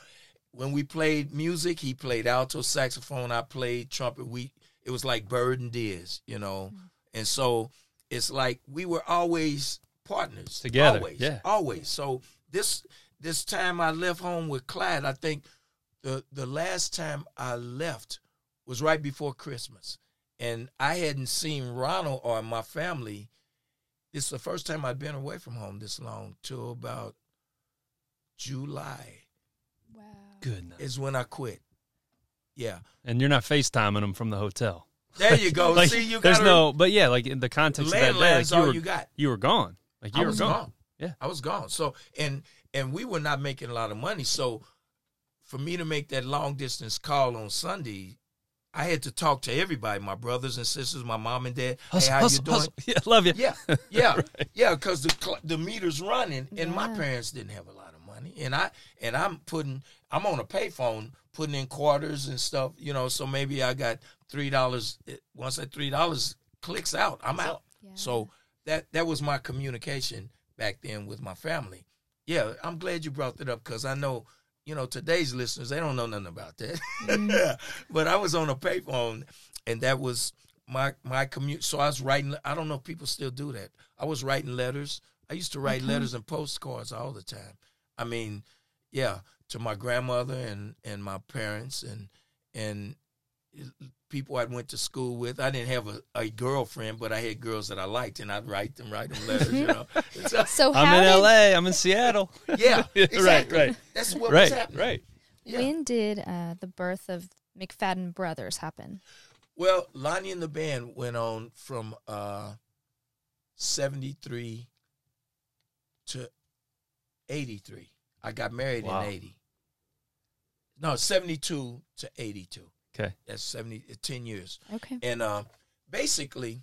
when we played music, he played alto saxophone. I played trumpet. We it was like Bird and Diz, you know. And so it's like we were always partners Together, Always, yeah. always. So this this time I left home with Clyde. I think the the last time I left was right before Christmas, and I hadn't seen Ronald or my family. It's the first time I'd been away from home this long till about July Wow. Goodness. is when I quit. Yeah, And you're not FaceTiming them from the hotel. there you go. like, See, you there's got no, but yeah, like in the context of that day, like you all were, you got. you were gone. Like you I were was gone. gone. Yeah. I was gone. So and and we were not making a lot of money. So for me to make that long distance call on Sunday, I had to talk to everybody, my brothers and sisters, my mom and dad. Hustle, hey, how hustle, you doing? hustle. Yeah, love you. Yeah, yeah, yeah. Because the cl- the meter's running, and my parents didn't have a lot of money. money, and I and I'm putting I'm on a payphone putting in quarters and stuff, you know. So maybe I got three dollars. Eh, once that three dollars clicks out, I'm out. Yeah. So that that was my communication back then with my family. Yeah, I'm glad you brought that up because I know, you know, today's listeners they don't know nothing about that. Mm-hmm. but I was on a payphone, and that was my my commute. So I was writing. I don't know if people still do that. I was writing letters. I used to write Okay. letters and postcards all the time. I mean, yeah, to my grandmother and and my parents and and people I went to school with. I didn't have a, a girlfriend, but I had girls that I liked, and I'd write them, write them letters. You know, So, So I'm in did, LA. I'm in Seattle. yeah, Right, exactly. right. That's what was right, happening. right. Yeah. when did uh, the birth of McFadden Brothers happen? Well, Lonnie and the band went on from uh, 73 to 83. I got married Wow. in 80. No, 72 to 82. Okay. That's 70, uh, 10 years. Okay. And uh, basically,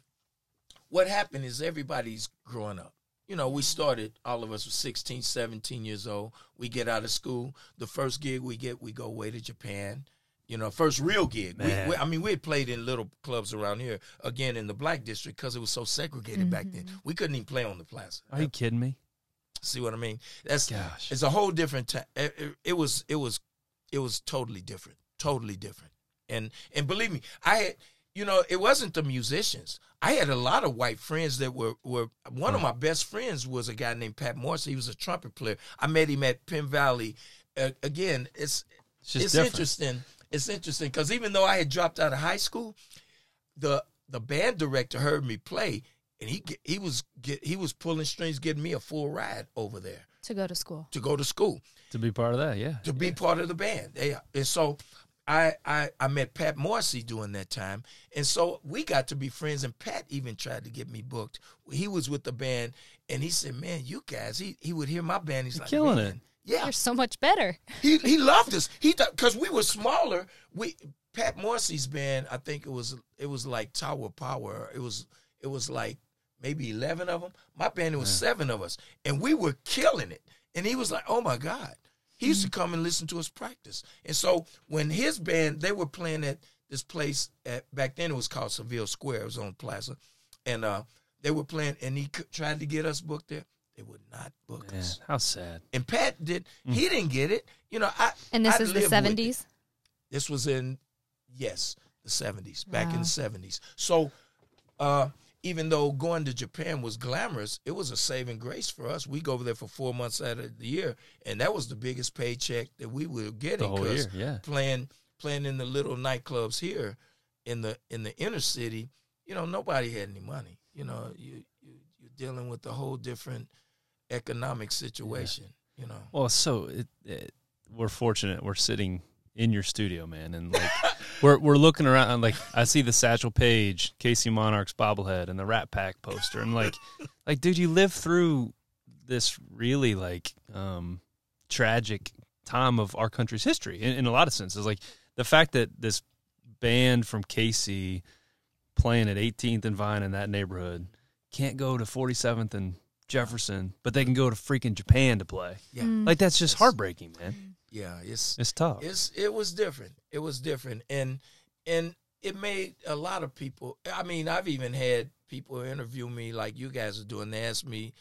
what happened is everybody's growing up. You know, we started, all of us were 16, 17 years old. We get out of school. The first gig we get, we go away to Japan. You know, first real gig. We, we, I mean, we had played in little clubs around here, again, in the black district, because it was so segregated back then. We couldn't even play on the plaza. Are you kidding me? See what I mean? That's Gosh. it's a whole different time. It, it- it was it was it was totally different, totally different. And and believe me, I had you know it wasn't the musicians. I had a lot of white friends that were were one of my best friends was a guy named Pat Morris. He was a trumpet player. I met him at Penn Valley. Uh, again, it's It's just it's interesting. It's interesting because even though I had dropped out of high school, the the band director heard me play, and he he was get, he was pulling strings, getting me a full ride over there To go to school. to go to school To be part of that, yeah. to be part of the band. They, and so I, I I met Pat Morrissey during that time, and so we got to be friends. And Pat even tried to get me booked. He was with the band, and he said, "Man, you guys." He he would hear my band. He's You're like, killing "Man, it." Yeah, You're so much better. he he loved us. He because we were smaller. We Pat Morrissey's band. I think it was it was like Tower Power. It was it was like maybe eleven of them. My band it was seven of us, and we were killing it. And he was like, "Oh my god." He used to come and listen to us practice. And so when his band they were playing at this place at back then it was called Seville Square. It was on Plaza, and uh, they were playing. And he tried to get us booked there. They would not book Man, us. how sad. And Pat did. He didn't get it. You know, I And this I is the lived with it. 70s? This was in yes, the seventies, back in the seventies. So uh even though going to Japan was glamorous, it was a saving grace for us. We go over there for four months out of the year, and that was the biggest paycheck that we were getting. The whole year, yeah. Playing playing in the little nightclubs here in the in the inner city, you know, nobody had any money. You know, you, you you're dealing with a whole different economic situation. You know. Well, so it, it, we're fortunate. We're sitting in your studio, man, and like we're we're looking around. And like I see the Satchel Paige, KC Monarchs bobblehead, and the Rat Pack poster, and like, like, dude, you live through this really like um, tragic time of our country's history in, in a lot of senses. Like the fact that this band from KC playing at 18th and Vine in that neighborhood can't go to 47th and Jefferson, but they can go to freaking Japan to play. Yeah. Mm. Like that's just Yes. heartbreaking, man. Yeah, it's It's tough. it's it was different. It was different, and and it made a lot of people. I mean, I've even had people interview me like you guys are doing. They ask me,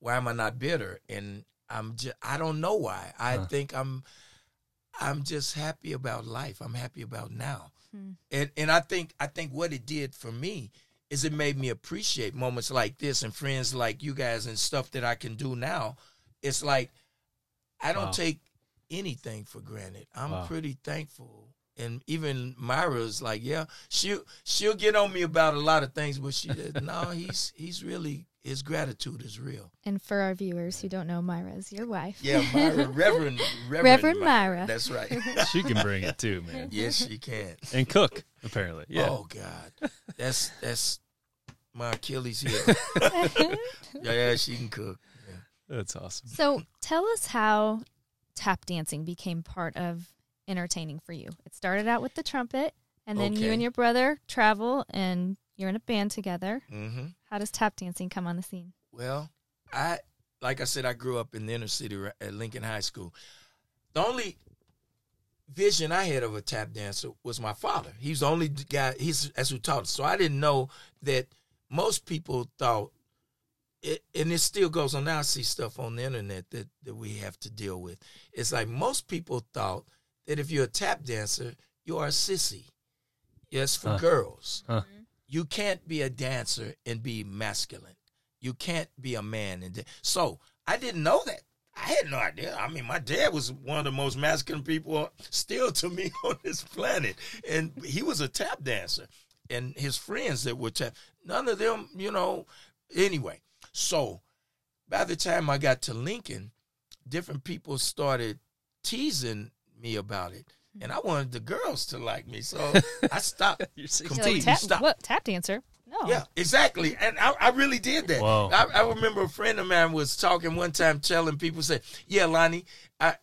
"Why am I not bitter?" And I'm just I don't know why. I Huh. think I'm I'm just happy about life. I'm happy about now, Hmm. and and I think I think what it did for me is it made me appreciate moments like this and friends like you guys and stuff that I can do now. It's like I don't Wow. take anything for granted. I'm Wow. pretty thankful. And even Myra's like, yeah, she'll she'll get on me about a lot of things, but she uh, said, no, he's he's really his gratitude is real. And for our viewers who don't know, Myra's your wife. Yeah, Myra, Reverend Reverend, Reverend My- Myra. That's right. she can bring it too, man. yes, she can. And cook, apparently. Yeah. Oh God, that's that's my Achilles heel. yeah, she can cook. That's awesome. So tell us how tap dancing became part of entertaining for you. It started out with the trumpet, and then you and your brother travel and you're in a band together. hmm How does tap dancing come on the scene? Well, I like I said, I grew up in the inner city at Lincoln High School. The only vision I had of a tap dancer was my father. He's the only guy. He's that's who taught us. So I didn't know that most people thought. It, and it still goes on now. I see stuff on the internet that, that we have to deal with. It's like most people thought that if you're a tap dancer, you are a sissy. Yes, for Huh. girls. Huh. Mm-hmm. You can't be a dancer and be masculine. You can't be a man and da- so I didn't know that. I had no idea. I mean, my dad was one of the most masculine people still to me on this planet, and he was a tap dancer. And his friends that were tap, none of them, you know. Anyway, so by the time I got to Lincoln, different people started teasing me about it, hmm. and I wanted the girls to like me, so I stopped. You're completely like, tap, stopped. what tap dancer? No. Yeah, exactly. And I, I really did that. I, I remember a friend of mine was talking one time, telling people, "say, Yeah, Lonnie, I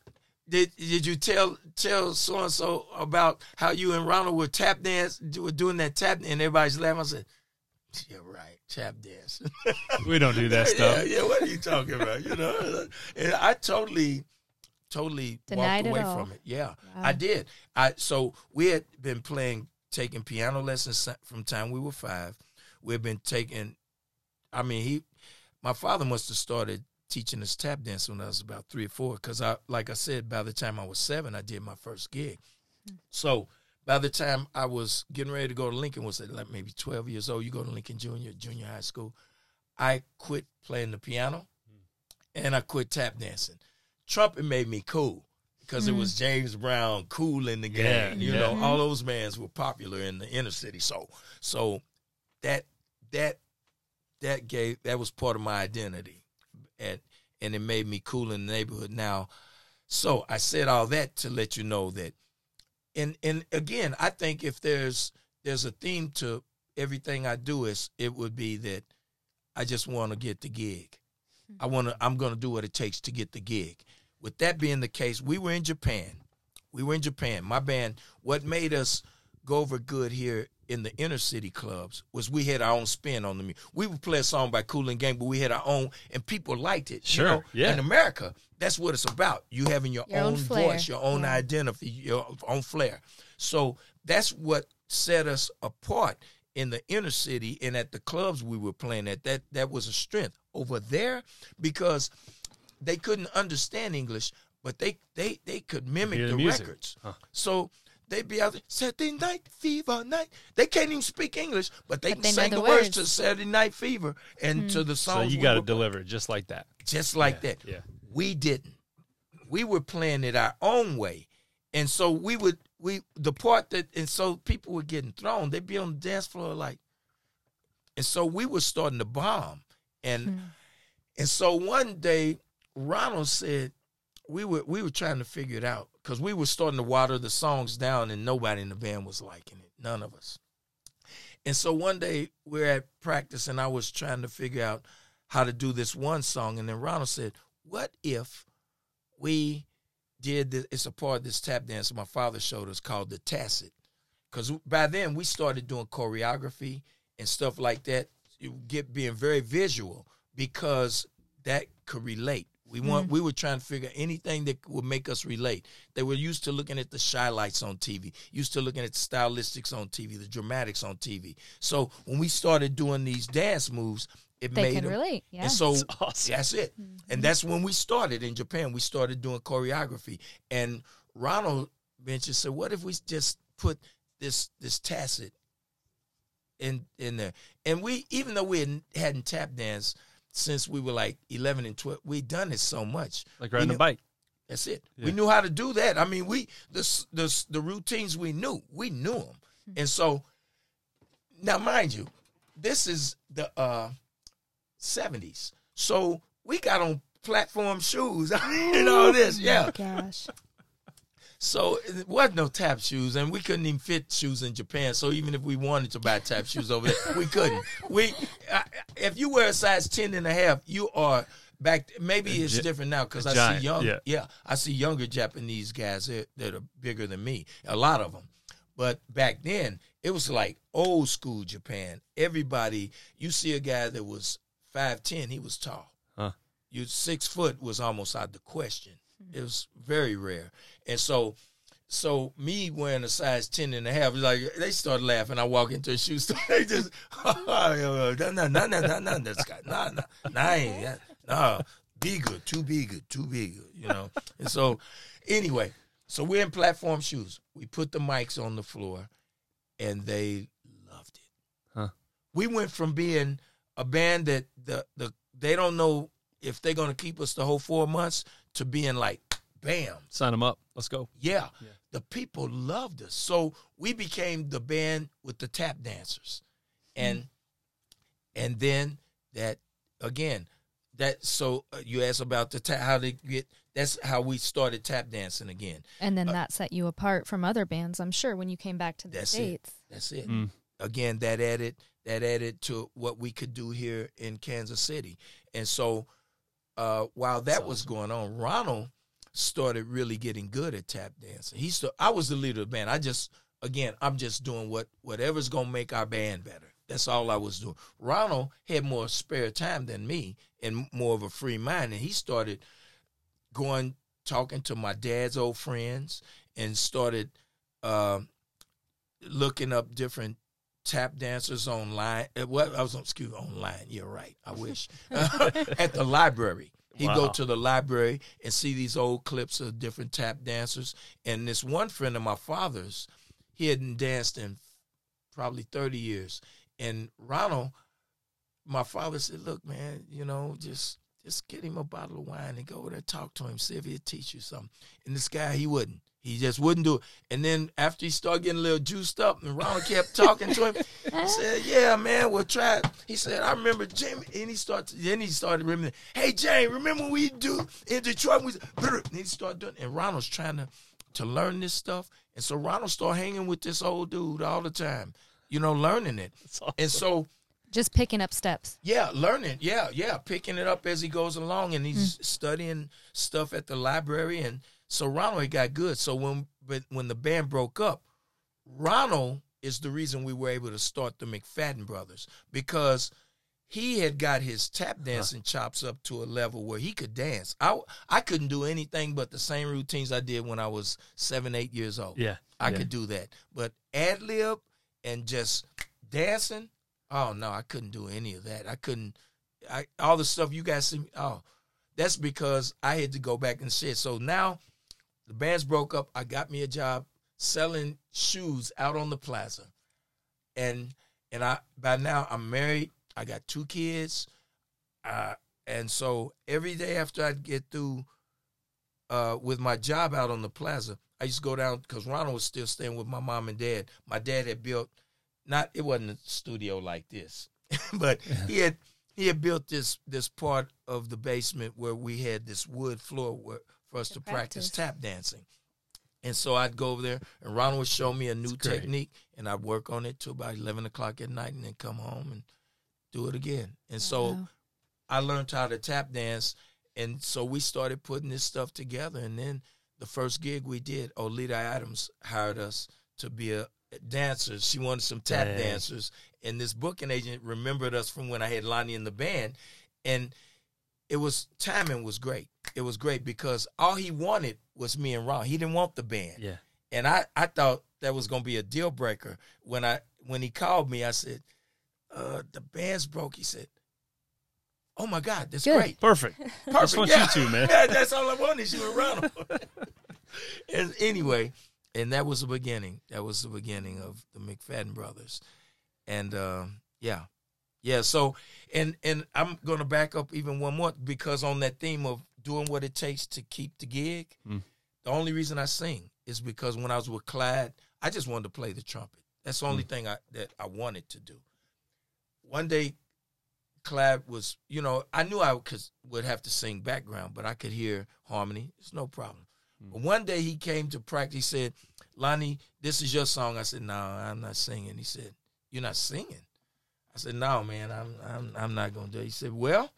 did. Did you tell tell so and so about how you and Ronald were tap dance, were doing that tap?" And everybody's laughing. I said, "Yeah, right, tap dance." we don't do that stuff. Yeah, yeah. What are you talking about? You know, and I totally, totally Denied walked away all. from it. Yeah, Wow. I did. I so we had been playing, taking piano lessons from time we were five. We've been taking. I mean, he, my father must have started teaching us tap dance when I was about three or four. Because I, like I said, by the time I was seven, I did my first gig. So by the time I was getting ready to go to Lincoln, was at like maybe twelve years old. You go to Lincoln Junior, junior high school. I quit playing the piano, hmm. and I quit tap dancing. Trumpet made me cool because it was mm. James Brown cool in the game. Yeah, you yeah. know, all mm-hmm. those bands were popular in the inner city. So, so that that that gave that was part of my identity, and and it made me cool in the neighborhood. Now, so I said all that to let you know that, and and again, I think if there's there's a theme to everything I do is it would be that I just want to get the gig. I want to. I'm going to do what it takes to get the gig. With that being the case, we were in Japan. We were in Japan. My band. What made us go over good here in the inner city clubs was we had our own spin on the music. We would play a song by Kool and Gang, but we had our own, and people liked it. Sure, You know? yeah. In America, that's what it's about. You having your, Your own own, voice, your own Yeah. identity, your own flair. So that's what set us apart in the inner city and at the clubs we were playing at. That that was a strength over there because they couldn't understand English, but they they they could mimic the the, music. records. Huh. So they'd be out there, Saturday Night Fever night. They can't even speak English, but they But can they know sing the the, words words. to Saturday Night Fever and to the song. So you got to deliver it just like that. just like Yeah, that. yeah. We didn't. We were playing it our own way. And so we would we the part that and so people were getting thrown, they'd be on the dance floor like and so we were starting to bomb. And hmm. and so one day Ronald said we were we were trying to figure it out because we were starting to water the songs down and nobody in the band was liking it. None of us. And so one day we're at practice and I was trying to figure out how to do this one song. And then Ronald said, What if we did this? It's a part of this tap dance my father showed us called the Tacit. Because by then we started doing choreography and stuff like that, you get being very visual because that could relate. We want hmm. we were trying to figure anything that would make us relate. They were used to looking at the Chi-Lites on TV, used to looking at the stylistics on TV, the dramatics on TV. So when we started doing these dance moves, it They made can them- relate. Yeah. and so That's awesome. that's it. Hmm. And that's when we started in Japan. We started doing choreography. And Ronald mentioned, said, what if we just put this this tacit in in there? And we, even though we hadn't, hadn't tap danced since we were like eleven and twelve, we'd done it so much. Like We riding a bike. That's it. Yeah. We knew how to do that. I mean, we the the the routines we knew, we knew them, and so now, mind you, this is the uh seventies, so we got on platform shoes and all this, yeah. Gosh. So it wasn't no tap shoes, and we couldn't even fit shoes in Japan. So even if we wanted to buy tap shoes over there, we couldn't. We, uh, if you wear a size 10 and a half, you are back. Maybe it's gi- different now because I giant, see young, yeah. yeah, I see younger Japanese guys that, that are bigger than me. A lot of them, but back then it was like old school Japan. Everybody, you see a guy that was five ten, he was tall. Huh. you six foot was almost out of the question. Mm-hmm. It was very rare, and so so me wearing a size 10 and a half, like they start laughing. I walk into a shoe store. They just, no, no, no, no, no, no, this guy, no, no, no, no, be good, too big, too big, you know. And so, anyway, so we're in platform shoes. We put the mics on the floor, and they loved it. Huh. We went from being a band that the the they don't know if they're gonna keep us the whole four months to being like, bam, Sign them up. Let's go. yeah. Yeah. The people loved us. So we became the band with the tap dancers. And and then that again, that so uh, you asked about the tap how they get that's how we started tap dancing again. And then that set you apart from other bands, I'm sure, when you came back to the That's it. States. That's it. Mm. Again, that added that added to what we could do here in Kansas City. And so uh, while that was going on, Ronald started really getting good at tap dancing. He st- I was the leader of the band. I just again, I'm just doing what whatever's gonna make our band better. That's all I was doing. Ronald had more spare time than me and more of a free mind, and he started going talking to my dad's old friends and started um looking up different tap dancers online. Uh, What I was on, excuse me, online. You're right. I wish at the library. He'd go to the library and see these old clips of different tap dancers. And this one friend of my father's, he hadn't danced in probably 30 years. And Ronald, my father said, "Look, man, you know, just just get him a bottle of wine and go over there talk to him, see if he'll teach you something." And this guy, he wouldn't. He just wouldn't do it. And then after he started getting a little juiced up, and Ronald kept talking to him, he said, "Yeah, man, we'll try it." He said, "I remember Jamie." And he started. Then he started remembering. Hey, Jamie, remember when we do in Detroit? We and he started doing. And Ronald's trying to to learn this stuff, and so Ronald started hanging with this old dude all the time. You know, learning it. And so Just picking up steps. yeah, learning. Yeah, yeah, picking it up as he goes along, and he's mm. studying stuff at the library. And so Ronald got good. So when but when the band broke up, Ronald is the reason we were able to start the McFadden Brothers because he had got his tap dancing chops up to a level where he could dance. I I couldn't do anything but the same routines I did when I was seven, eight years old. Yeah. I yeah. could do that. But ad lib and just dancing, oh no, I couldn't do any of that. I couldn't. I all the stuff you guys see. Oh, that's because I had to go back and shit. So now the bands broke up. I got me a job selling shoes out on the plaza, and and I by now I'm married. I got two kids, uh, and so every day after I'd get through uh, with my job out on the plaza, I used to go down because Ronald was still staying with my mom and dad. My dad had built not it wasn't a studio like this, but he had he had built this this part of the basement where we had this wood floor where, for us to, To practice. practice. tap dancing. And so I'd go over there, and Ronald would show me a new That's great. technique, and I'd work on it till about eleven o'clock at night, and then come home and do it again. And so Wow. I learned how to tap dance, and so we started putting this stuff together. And then the first gig we did, Oleta Adams hired us to be a dancer. She wanted some tap Dang. dancers, and this booking agent remembered us from when I had Lonnie in the band, and it was timing was great. It was great because all he wanted was me and Ron. He didn't want the band Yeah. and I, I thought that was gonna be a deal breaker. When I when he called me, I said, uh, "The band's broke." He said, "Oh my God, that's Good. great, Perfect. perfect." Just want yeah. you two, man. Yeah, that's all I wanted. is You and Ronald. and anyway, and that was the beginning. That was the beginning of the McFadden brothers, and um, yeah, yeah. So, and and I'm gonna back up even one more because on that theme of doing what it takes to keep the gig, Mm. the only reason I sing is because when I was with Clyde, I just wanted to play the trumpet. That's the only thing I that I wanted to do. One day, Clyde was, you know, I knew I could, would have to sing background, but I could hear harmony. It's no problem. But one day he came to practice. He said, "Lonnie, this is your song." I said, "No, I'm not singing." He said, "You're not singing." I said, "No, man, I'm I'm I'm not gonna do it." He said, "Well."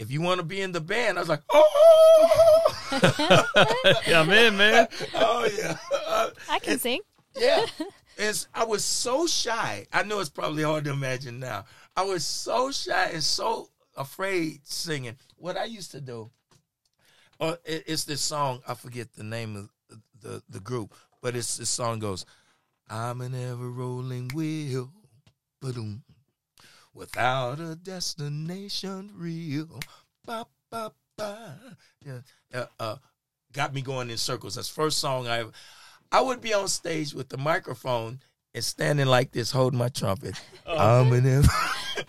If you want to be in the band, I was like, oh, Yeah, I'm in, man. oh yeah, Uh, I can sing. yeah. It's, I was so shy. I know it's probably hard to imagine now. I was so shy and so afraid singing. What I used to do, uh, it, it's this song. I forget the name of the the group, but it's this song goes, "I'm an ever rolling wheel, ba-doom, without a destination real." Ba, ba, ba. Yeah, uh, uh, got me going in circles. That's the first song I ever. I would be on stage with the microphone and standing like this, holding my trumpet. I'm an ever.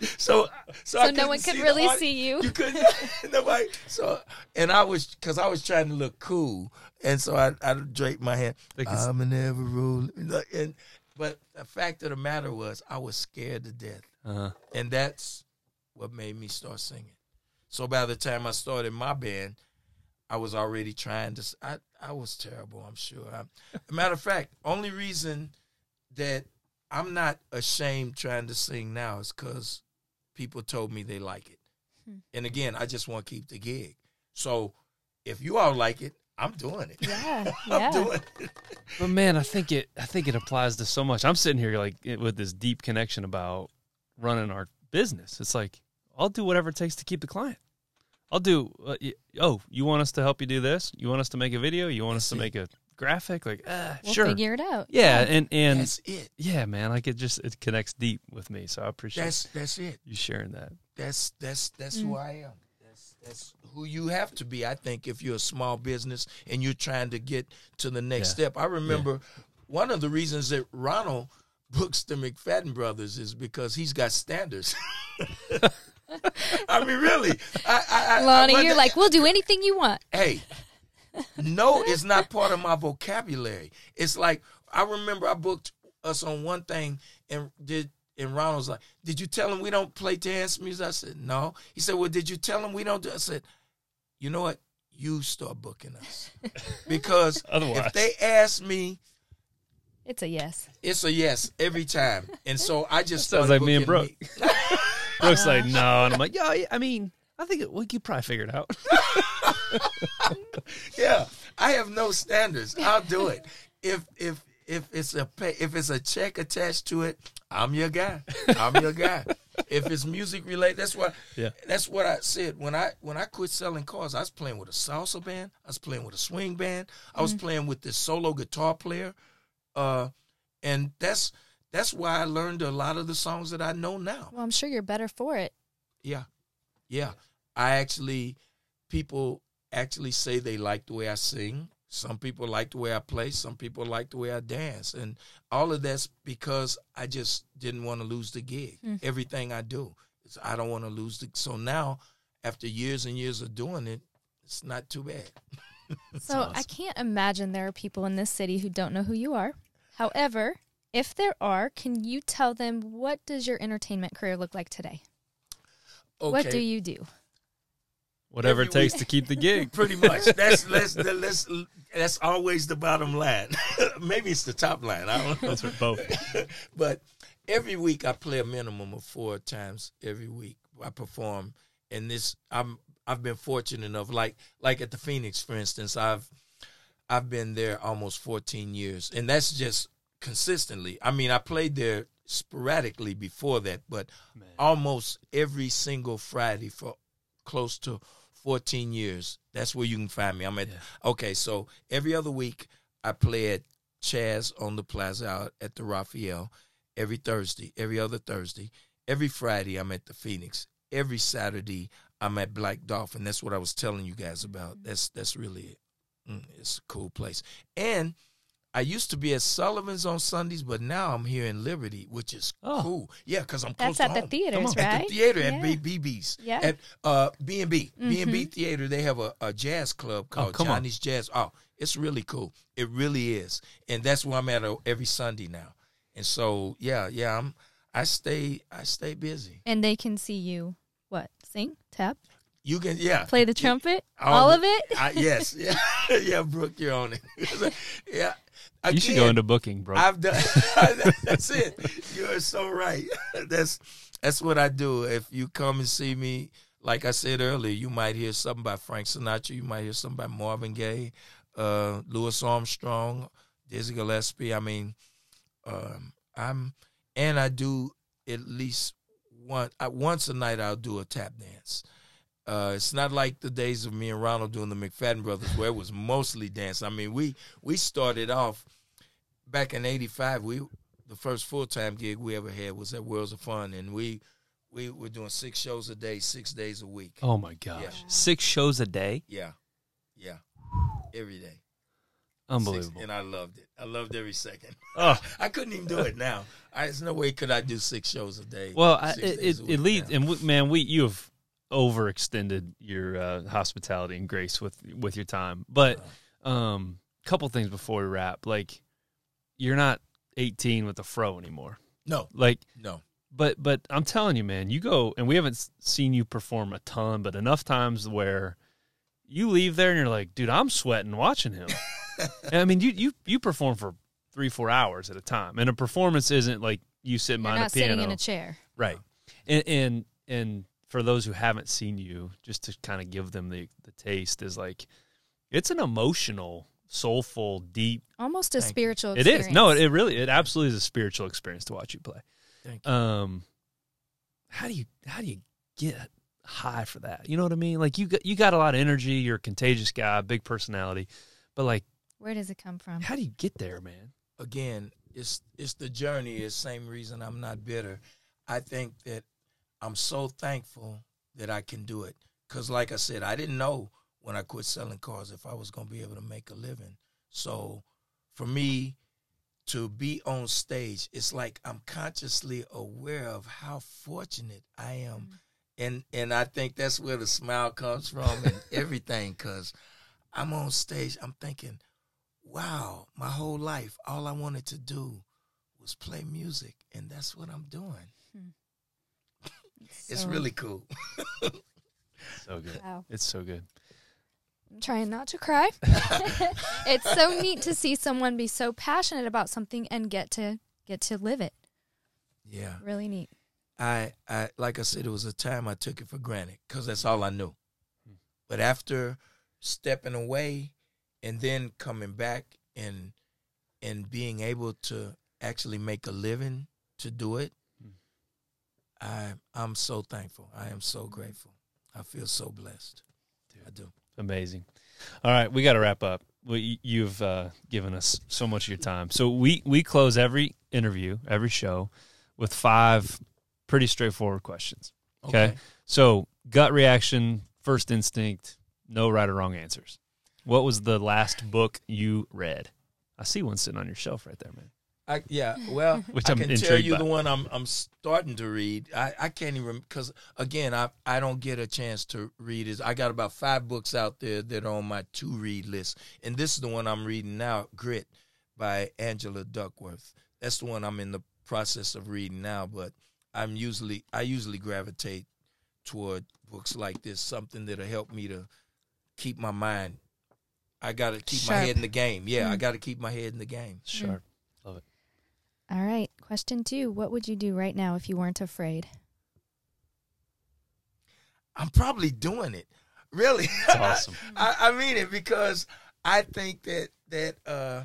so, so, I So no one could the really see you. You couldn't. nobody. So, and I was because I was trying to look cool, and so I I draped my head. Like it's- I'm an ever rolling. And but the fact of the matter was, I was scared to death, Uh-huh. and that's what made me start singing. So by the time I started my band, I was already trying to. I I was terrible. I'm sure. I, matter of fact, only reason that I'm not ashamed trying to sing now is because people told me they like it. Hmm. And again, I just want to keep the gig. So if you all like it, I'm doing it. Yeah, I'm yeah. doing it. But man, I think it I think it applies to so much. I'm sitting here like with this deep connection about running our business. It's like I'll do whatever it takes to keep the client. I'll do. Uh, y- oh, you want us to help you do this? You want us to make a video? You want us to That's make a graphic? Like, uh, We'll sure. figure it out. yeah, and and That's it. yeah, man, like it just it connects deep with me. So I appreciate That's that's it. you sharing that. That's that's that's Mm. who I am. That's that's who you have to be. I think if you're a small business and you're trying to get to the next Yeah. step. I remember one of the reasons that Ronald books the McFadden brothers is because he's got standards. I mean, really. I, I, I, Lonnie, I you're like, we'll do anything you want. hey, no is not part of my vocabulary. It's like I remember I booked us on one thing and did and Ronald was like, Did you tell him we don't play dance music? I said, No. He said, Well, did you tell him we don't do I said, You know what? You start booking us. Because Otherwise. if they ask me, It's a yes. it's a yes every time. And so I just Sounds started like me and booking Brooke like, no, and I'm like, yeah, yeah, I mean, I think it, we could probably figure it out. yeah, I have no standards. I'll do it. If if if it's a pay, if it's a check attached to it, I'm your guy. I'm your guy. If it's music related, that's what. Yeah. That's what I said when I when I quit selling cars. I was playing with a salsa band. I was playing with a swing band. I was playing with this solo guitar player, uh, and that's that's why I learned a lot of the songs that I know now. Well, I'm sure you're better for it. Yeah. Yeah. I actually, people actually say they like the way I sing. Some people like the way I play. Some people like the way I dance. And all of that's because I just didn't want to lose the gig. Mm. Everything I do, is I don't want to lose the. So now, after years and years of doing it, it's not too bad. So I can't imagine there are people in this city who don't know who you are. However, if there are, can you tell them what does your entertainment career look like today? Okay. What do you do? Whatever it takes to keep the gig. Pretty much. That's that's that's that's always the bottom line. Maybe it's the top line. I don't know. That's for both. but every week I play a minimum of four times every week. I perform, and this I'm I've been fortunate enough. Like like at the Phoenix, for instance, I've I've been there almost 14 years, and that's just consistently. I mean, I played there sporadically before that, but almost every single Friday for close to 14 years. That's where you can find me. I'm at okay. So every other week I play at Chaz on the Plaza out at the Raphael. Every Thursday, every other Thursday, every Friday I'm at the Phoenix. Every Saturday I'm at Black Dolphin. That's what I was telling you guys about. That's that's really it. Mm, it's a cool place. And I used to be at Sullivan's on Sundays, but now I'm here in Liberty, which is Oh. cool. Yeah, because I'm That's close at to the home. theaters, At right? the theater Yeah. at BB's. Yeah. At uh, B&B. B&B. Theater, they have a, a jazz club called come on. Johnny's Jazz. Oh, it's really cool. It really is. And that's where I'm at uh, every Sunday now. And so, yeah, yeah, I'm I stay I stay busy. And they can see you what? Sing, tap, You can yeah. play the trumpet, All all of it? I, yes. Yeah. yeah, Brooke, you're on it. yeah. You should go into booking, bro. I've done. that's it. You're so right. That's that's what I do. If you come and see me, like I said earlier, you might hear something by Frank Sinatra. You might hear something by Marvin Gaye, uh, Louis Armstrong, Dizzy Gillespie. I mean, um, I'm and I do at least one I, once a night I'll do a tap dance. Uh, it's not like the days of me and Ronald doing the McFadden Brothers, where it was mostly dance. I mean, we we started off back in '85. We the first full time gig we ever had was at Worlds of Fun, and we we were doing six shows a day, six days a week. Oh my gosh, Yeah. six shows a day, Yeah, yeah, every day. Six- unbelievable. and I loved it. I loved every second. Oh. I couldn't even do it now. I, there's no way could I do six shows a day. Well, I, it days it, it leads, now. and we, man, we you have overextended your uh, hospitality and grace with with your time. But um, couple things before we wrap, like you're not 18 with a fro anymore. no, Like, no. but but I'm telling you, man, you go and we haven't seen you perform a ton, but enough times where you leave there and you're like, dude, I'm sweating watching him. And I mean, you you you perform for three four hours at a time, and a performance isn't like you sit behind a piano. sitting in a chair. Right. And and and for those who haven't seen you, just to kind of give them the the taste is like it's an emotional, soulful, deep. Almost a Thank you. spiritual It experience. is. No, it, it really it absolutely is a spiritual experience to watch you play. Thank you. Um how do you how do you get high for that? You know what I mean? Like you got you got a lot of energy, you're a contagious guy, big personality. But like Where does it come from? how do you get there, man? Again, it's it's the journey. It's same reason I'm not bitter. I think that I'm so thankful that I can do it. Cause like I said, I didn't know when I quit selling cars if I was gonna be able to make a living. So for me to be on stage, it's like I'm consciously aware of how fortunate I am. Mm. And and I think that's where the smile comes from and everything, cause I'm on stage, I'm thinking, wow, my whole life, all I wanted to do was play music, and that's what I'm doing. It's really cool. So good. Wow. It's so good. I'm trying not to cry. it's so neat to see someone be so passionate about something and get to get to live it. Yeah, Really neat. I, I, like I said, it was a time I took it for granted because that's all I knew. But after stepping away and then coming back and and being able to actually make a living to do it. I I'm so thankful. I am so grateful. I feel so blessed. I do. Amazing. All right, we got to wrap up. We, you've uh, given us so much of your time. So we we close every interview, every show, with five pretty straightforward questions. Okay. So gut reaction, first instinct, no right or wrong answers. What was the last book you read? I see one sitting on your shelf right there, man. I, yeah, well, Which I I'm can tell you by. the one I'm I'm starting to read. I, I can't even because again I I don't get a chance to read. Is I got about five books out there that are on my to read list, and this is the one I'm reading now, Grit by Angela Duckworth. That's the one I'm in the process of reading now. But I'm usually I usually gravitate toward books like this, something that'll help me to keep my mind. I got to keep my head in the game. Yeah, I Mm. got to keep my head in the game. Sharp. All right. Question two. What would you do right now if you weren't afraid? I'm probably doing it. Really, That's awesome. I, I mean it because I think that that uh,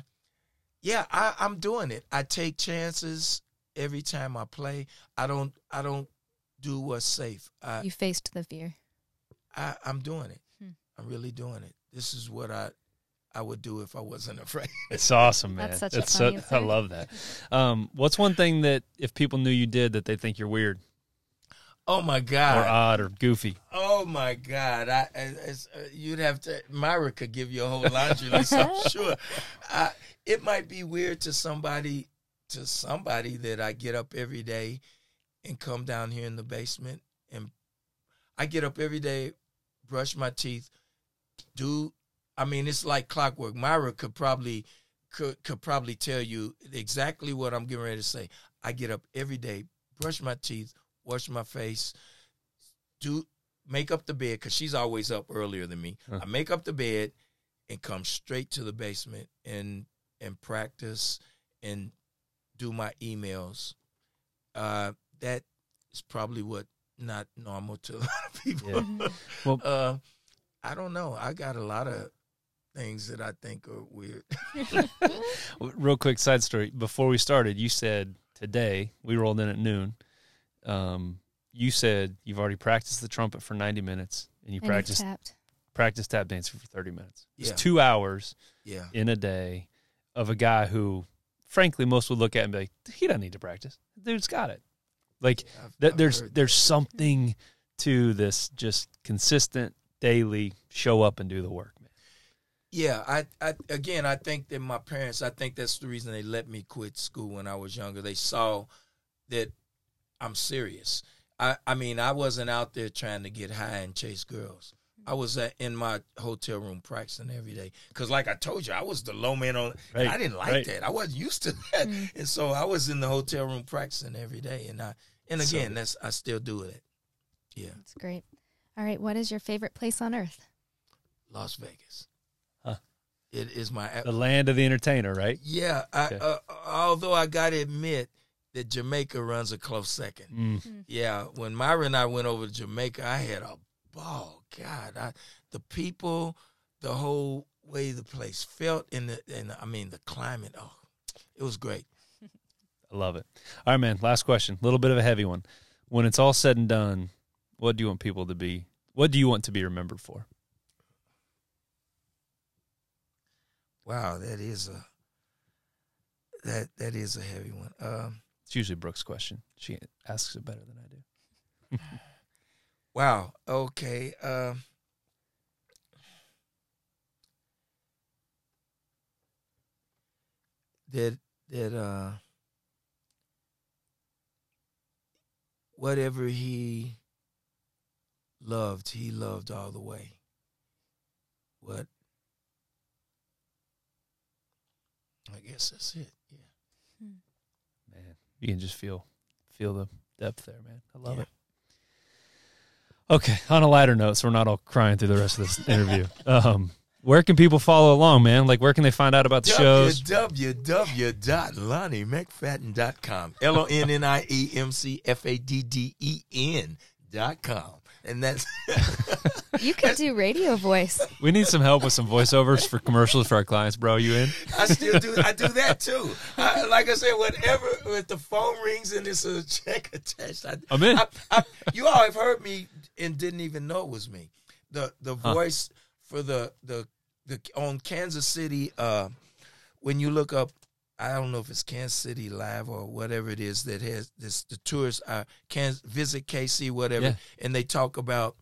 yeah, I, I'm doing it. I take chances every time I play. I don't I don't do what's safe. I, You faced the fear. I I'm doing it. Hmm. I'm really doing it. This is what I I would do if I wasn't afraid. It's awesome, man. That's such a It's funny I love that. Um, what's one thing that if people knew you did that they think you're weird oh my god, or odd or goofy? Oh my God! I, I it's, uh, you'd have to. Myra could give you a whole laundry list. I'm sure. I, it might be weird to somebody, to somebody that I get up every day, and come down here in the basement, and I get up every day, brush my teeth, do. I mean, it's like clockwork. Myra could probably could could probably tell you exactly what I'm getting ready to say. I get up every day, brush my teeth, wash my face, do make up the bed because she's always up earlier than me. Huh. I make up the bed and come straight to the basement and and practice and do my emails. Uh, that is probably what not normal to a lot of people. Yeah. Well- uh, I don't know. I got a lot of things that I think are weird. Real quick side story. Before we started, you said today we rolled in at noon. Um, you said you've already practiced the trumpet for 90 minutes and you And you've practiced tapped. practice tap dancing for 30 minutes. It's Yeah. two hours Yeah. in a day of a guy who, frankly, most would look at and be like, he doesn't need to practice. Dude's got it. Like I've- th- I've there's heard there's something to this just consistent daily show up and do the work, man. Yeah, I, I again, I think that my parents, I think that's the reason they let me quit school when I was younger. They saw that I'm serious. I, I mean, I wasn't out there trying to get high and chase girls. I was at, in my hotel room practicing every day. Cause like I told you, I was the low man on. and I didn't like right. that. I wasn't used to that, Mm. and so I was in the hotel room practicing every day. And I, and So- again, that's I still do it. Yeah, That's great. All right. What is your favorite place on earth? Las Vegas. Huh. It is my The land of the entertainer, right? Yeah, I, Okay. uh, although I got to admit that Jamaica runs a close second. Mm. Yeah, when Myra and I went over to Jamaica, I had a ball. God, I, the people, the whole way the place felt, and the and I mean the climate. Oh, it was great. I love it. All right, man. Last question. A little bit of a heavy one. When it's all said and done, what do you want people to be? What do you want to be remembered for? Wow, that is a that that is a heavy one. Um, It's usually Brooke's question. She asks it better than I do. wow. Okay. Um, that that uh whatever he loved, he loved all the way. What I guess that's it. Yeah. Man, you can just feel feel the depth there, man. I love Yeah. it. Okay, on a lighter note, so we're not all crying through the rest of this interview. Um, where can people follow along, man? Like, where can they find out about the shows? www.lonniemcfadden.com. L O N N I E M C F A D D E N dot com. And that's You could do radio voice. We need some help with some voiceovers for commercials for our clients, bro. You in? I still do I do that too. I, like I said, whatever if the phone rings and it's a check attached, I, I'm in. I, I, you all have heard me and didn't even know it was me. The the Huh. voice for the the the on Kansas City. Uh, when you look up, I don't know if it's Kansas City Live or whatever it is that has this. The tourists uh, can visit KC whatever, Yeah. and they talk about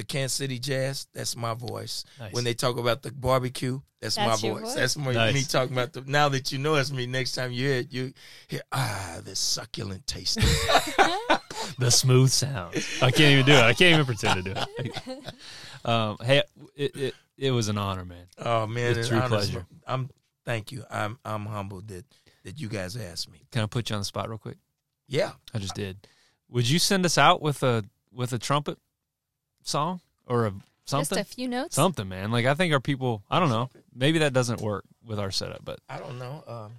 the Kansas City Jazz. That's my voice. Nice. When they talk about the barbecue, that's, That's my voice. voice? That's my, Nice. me talking about the. Now that you know it's me, next time you hear it, you hear ah this succulent taste. the smooth sound. I can't even do it. I can't even pretend to do it. Um, hey, it, it it was an honor, man. Oh man, With it's true honest. pleasure. I'm thank you. I'm I'm humbled that that you guys asked me. Can I put you on the spot real quick? Yeah. I just did. Would you send us out with a with a trumpet song or a something? Just a few notes. something, man. Like I think our people. I don't know. Maybe that doesn't work with our setup, but I don't know. Um,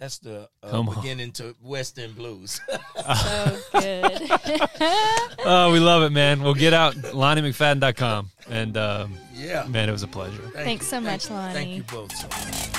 that's the uh, Come beginning to West End Blues. So good. oh, we love it, man. We'll get out LonnieMcFadden.com. and um, yeah. man, it was a pleasure. Thank Thanks you. so Thank much, you. Thank Lonnie. you both so much.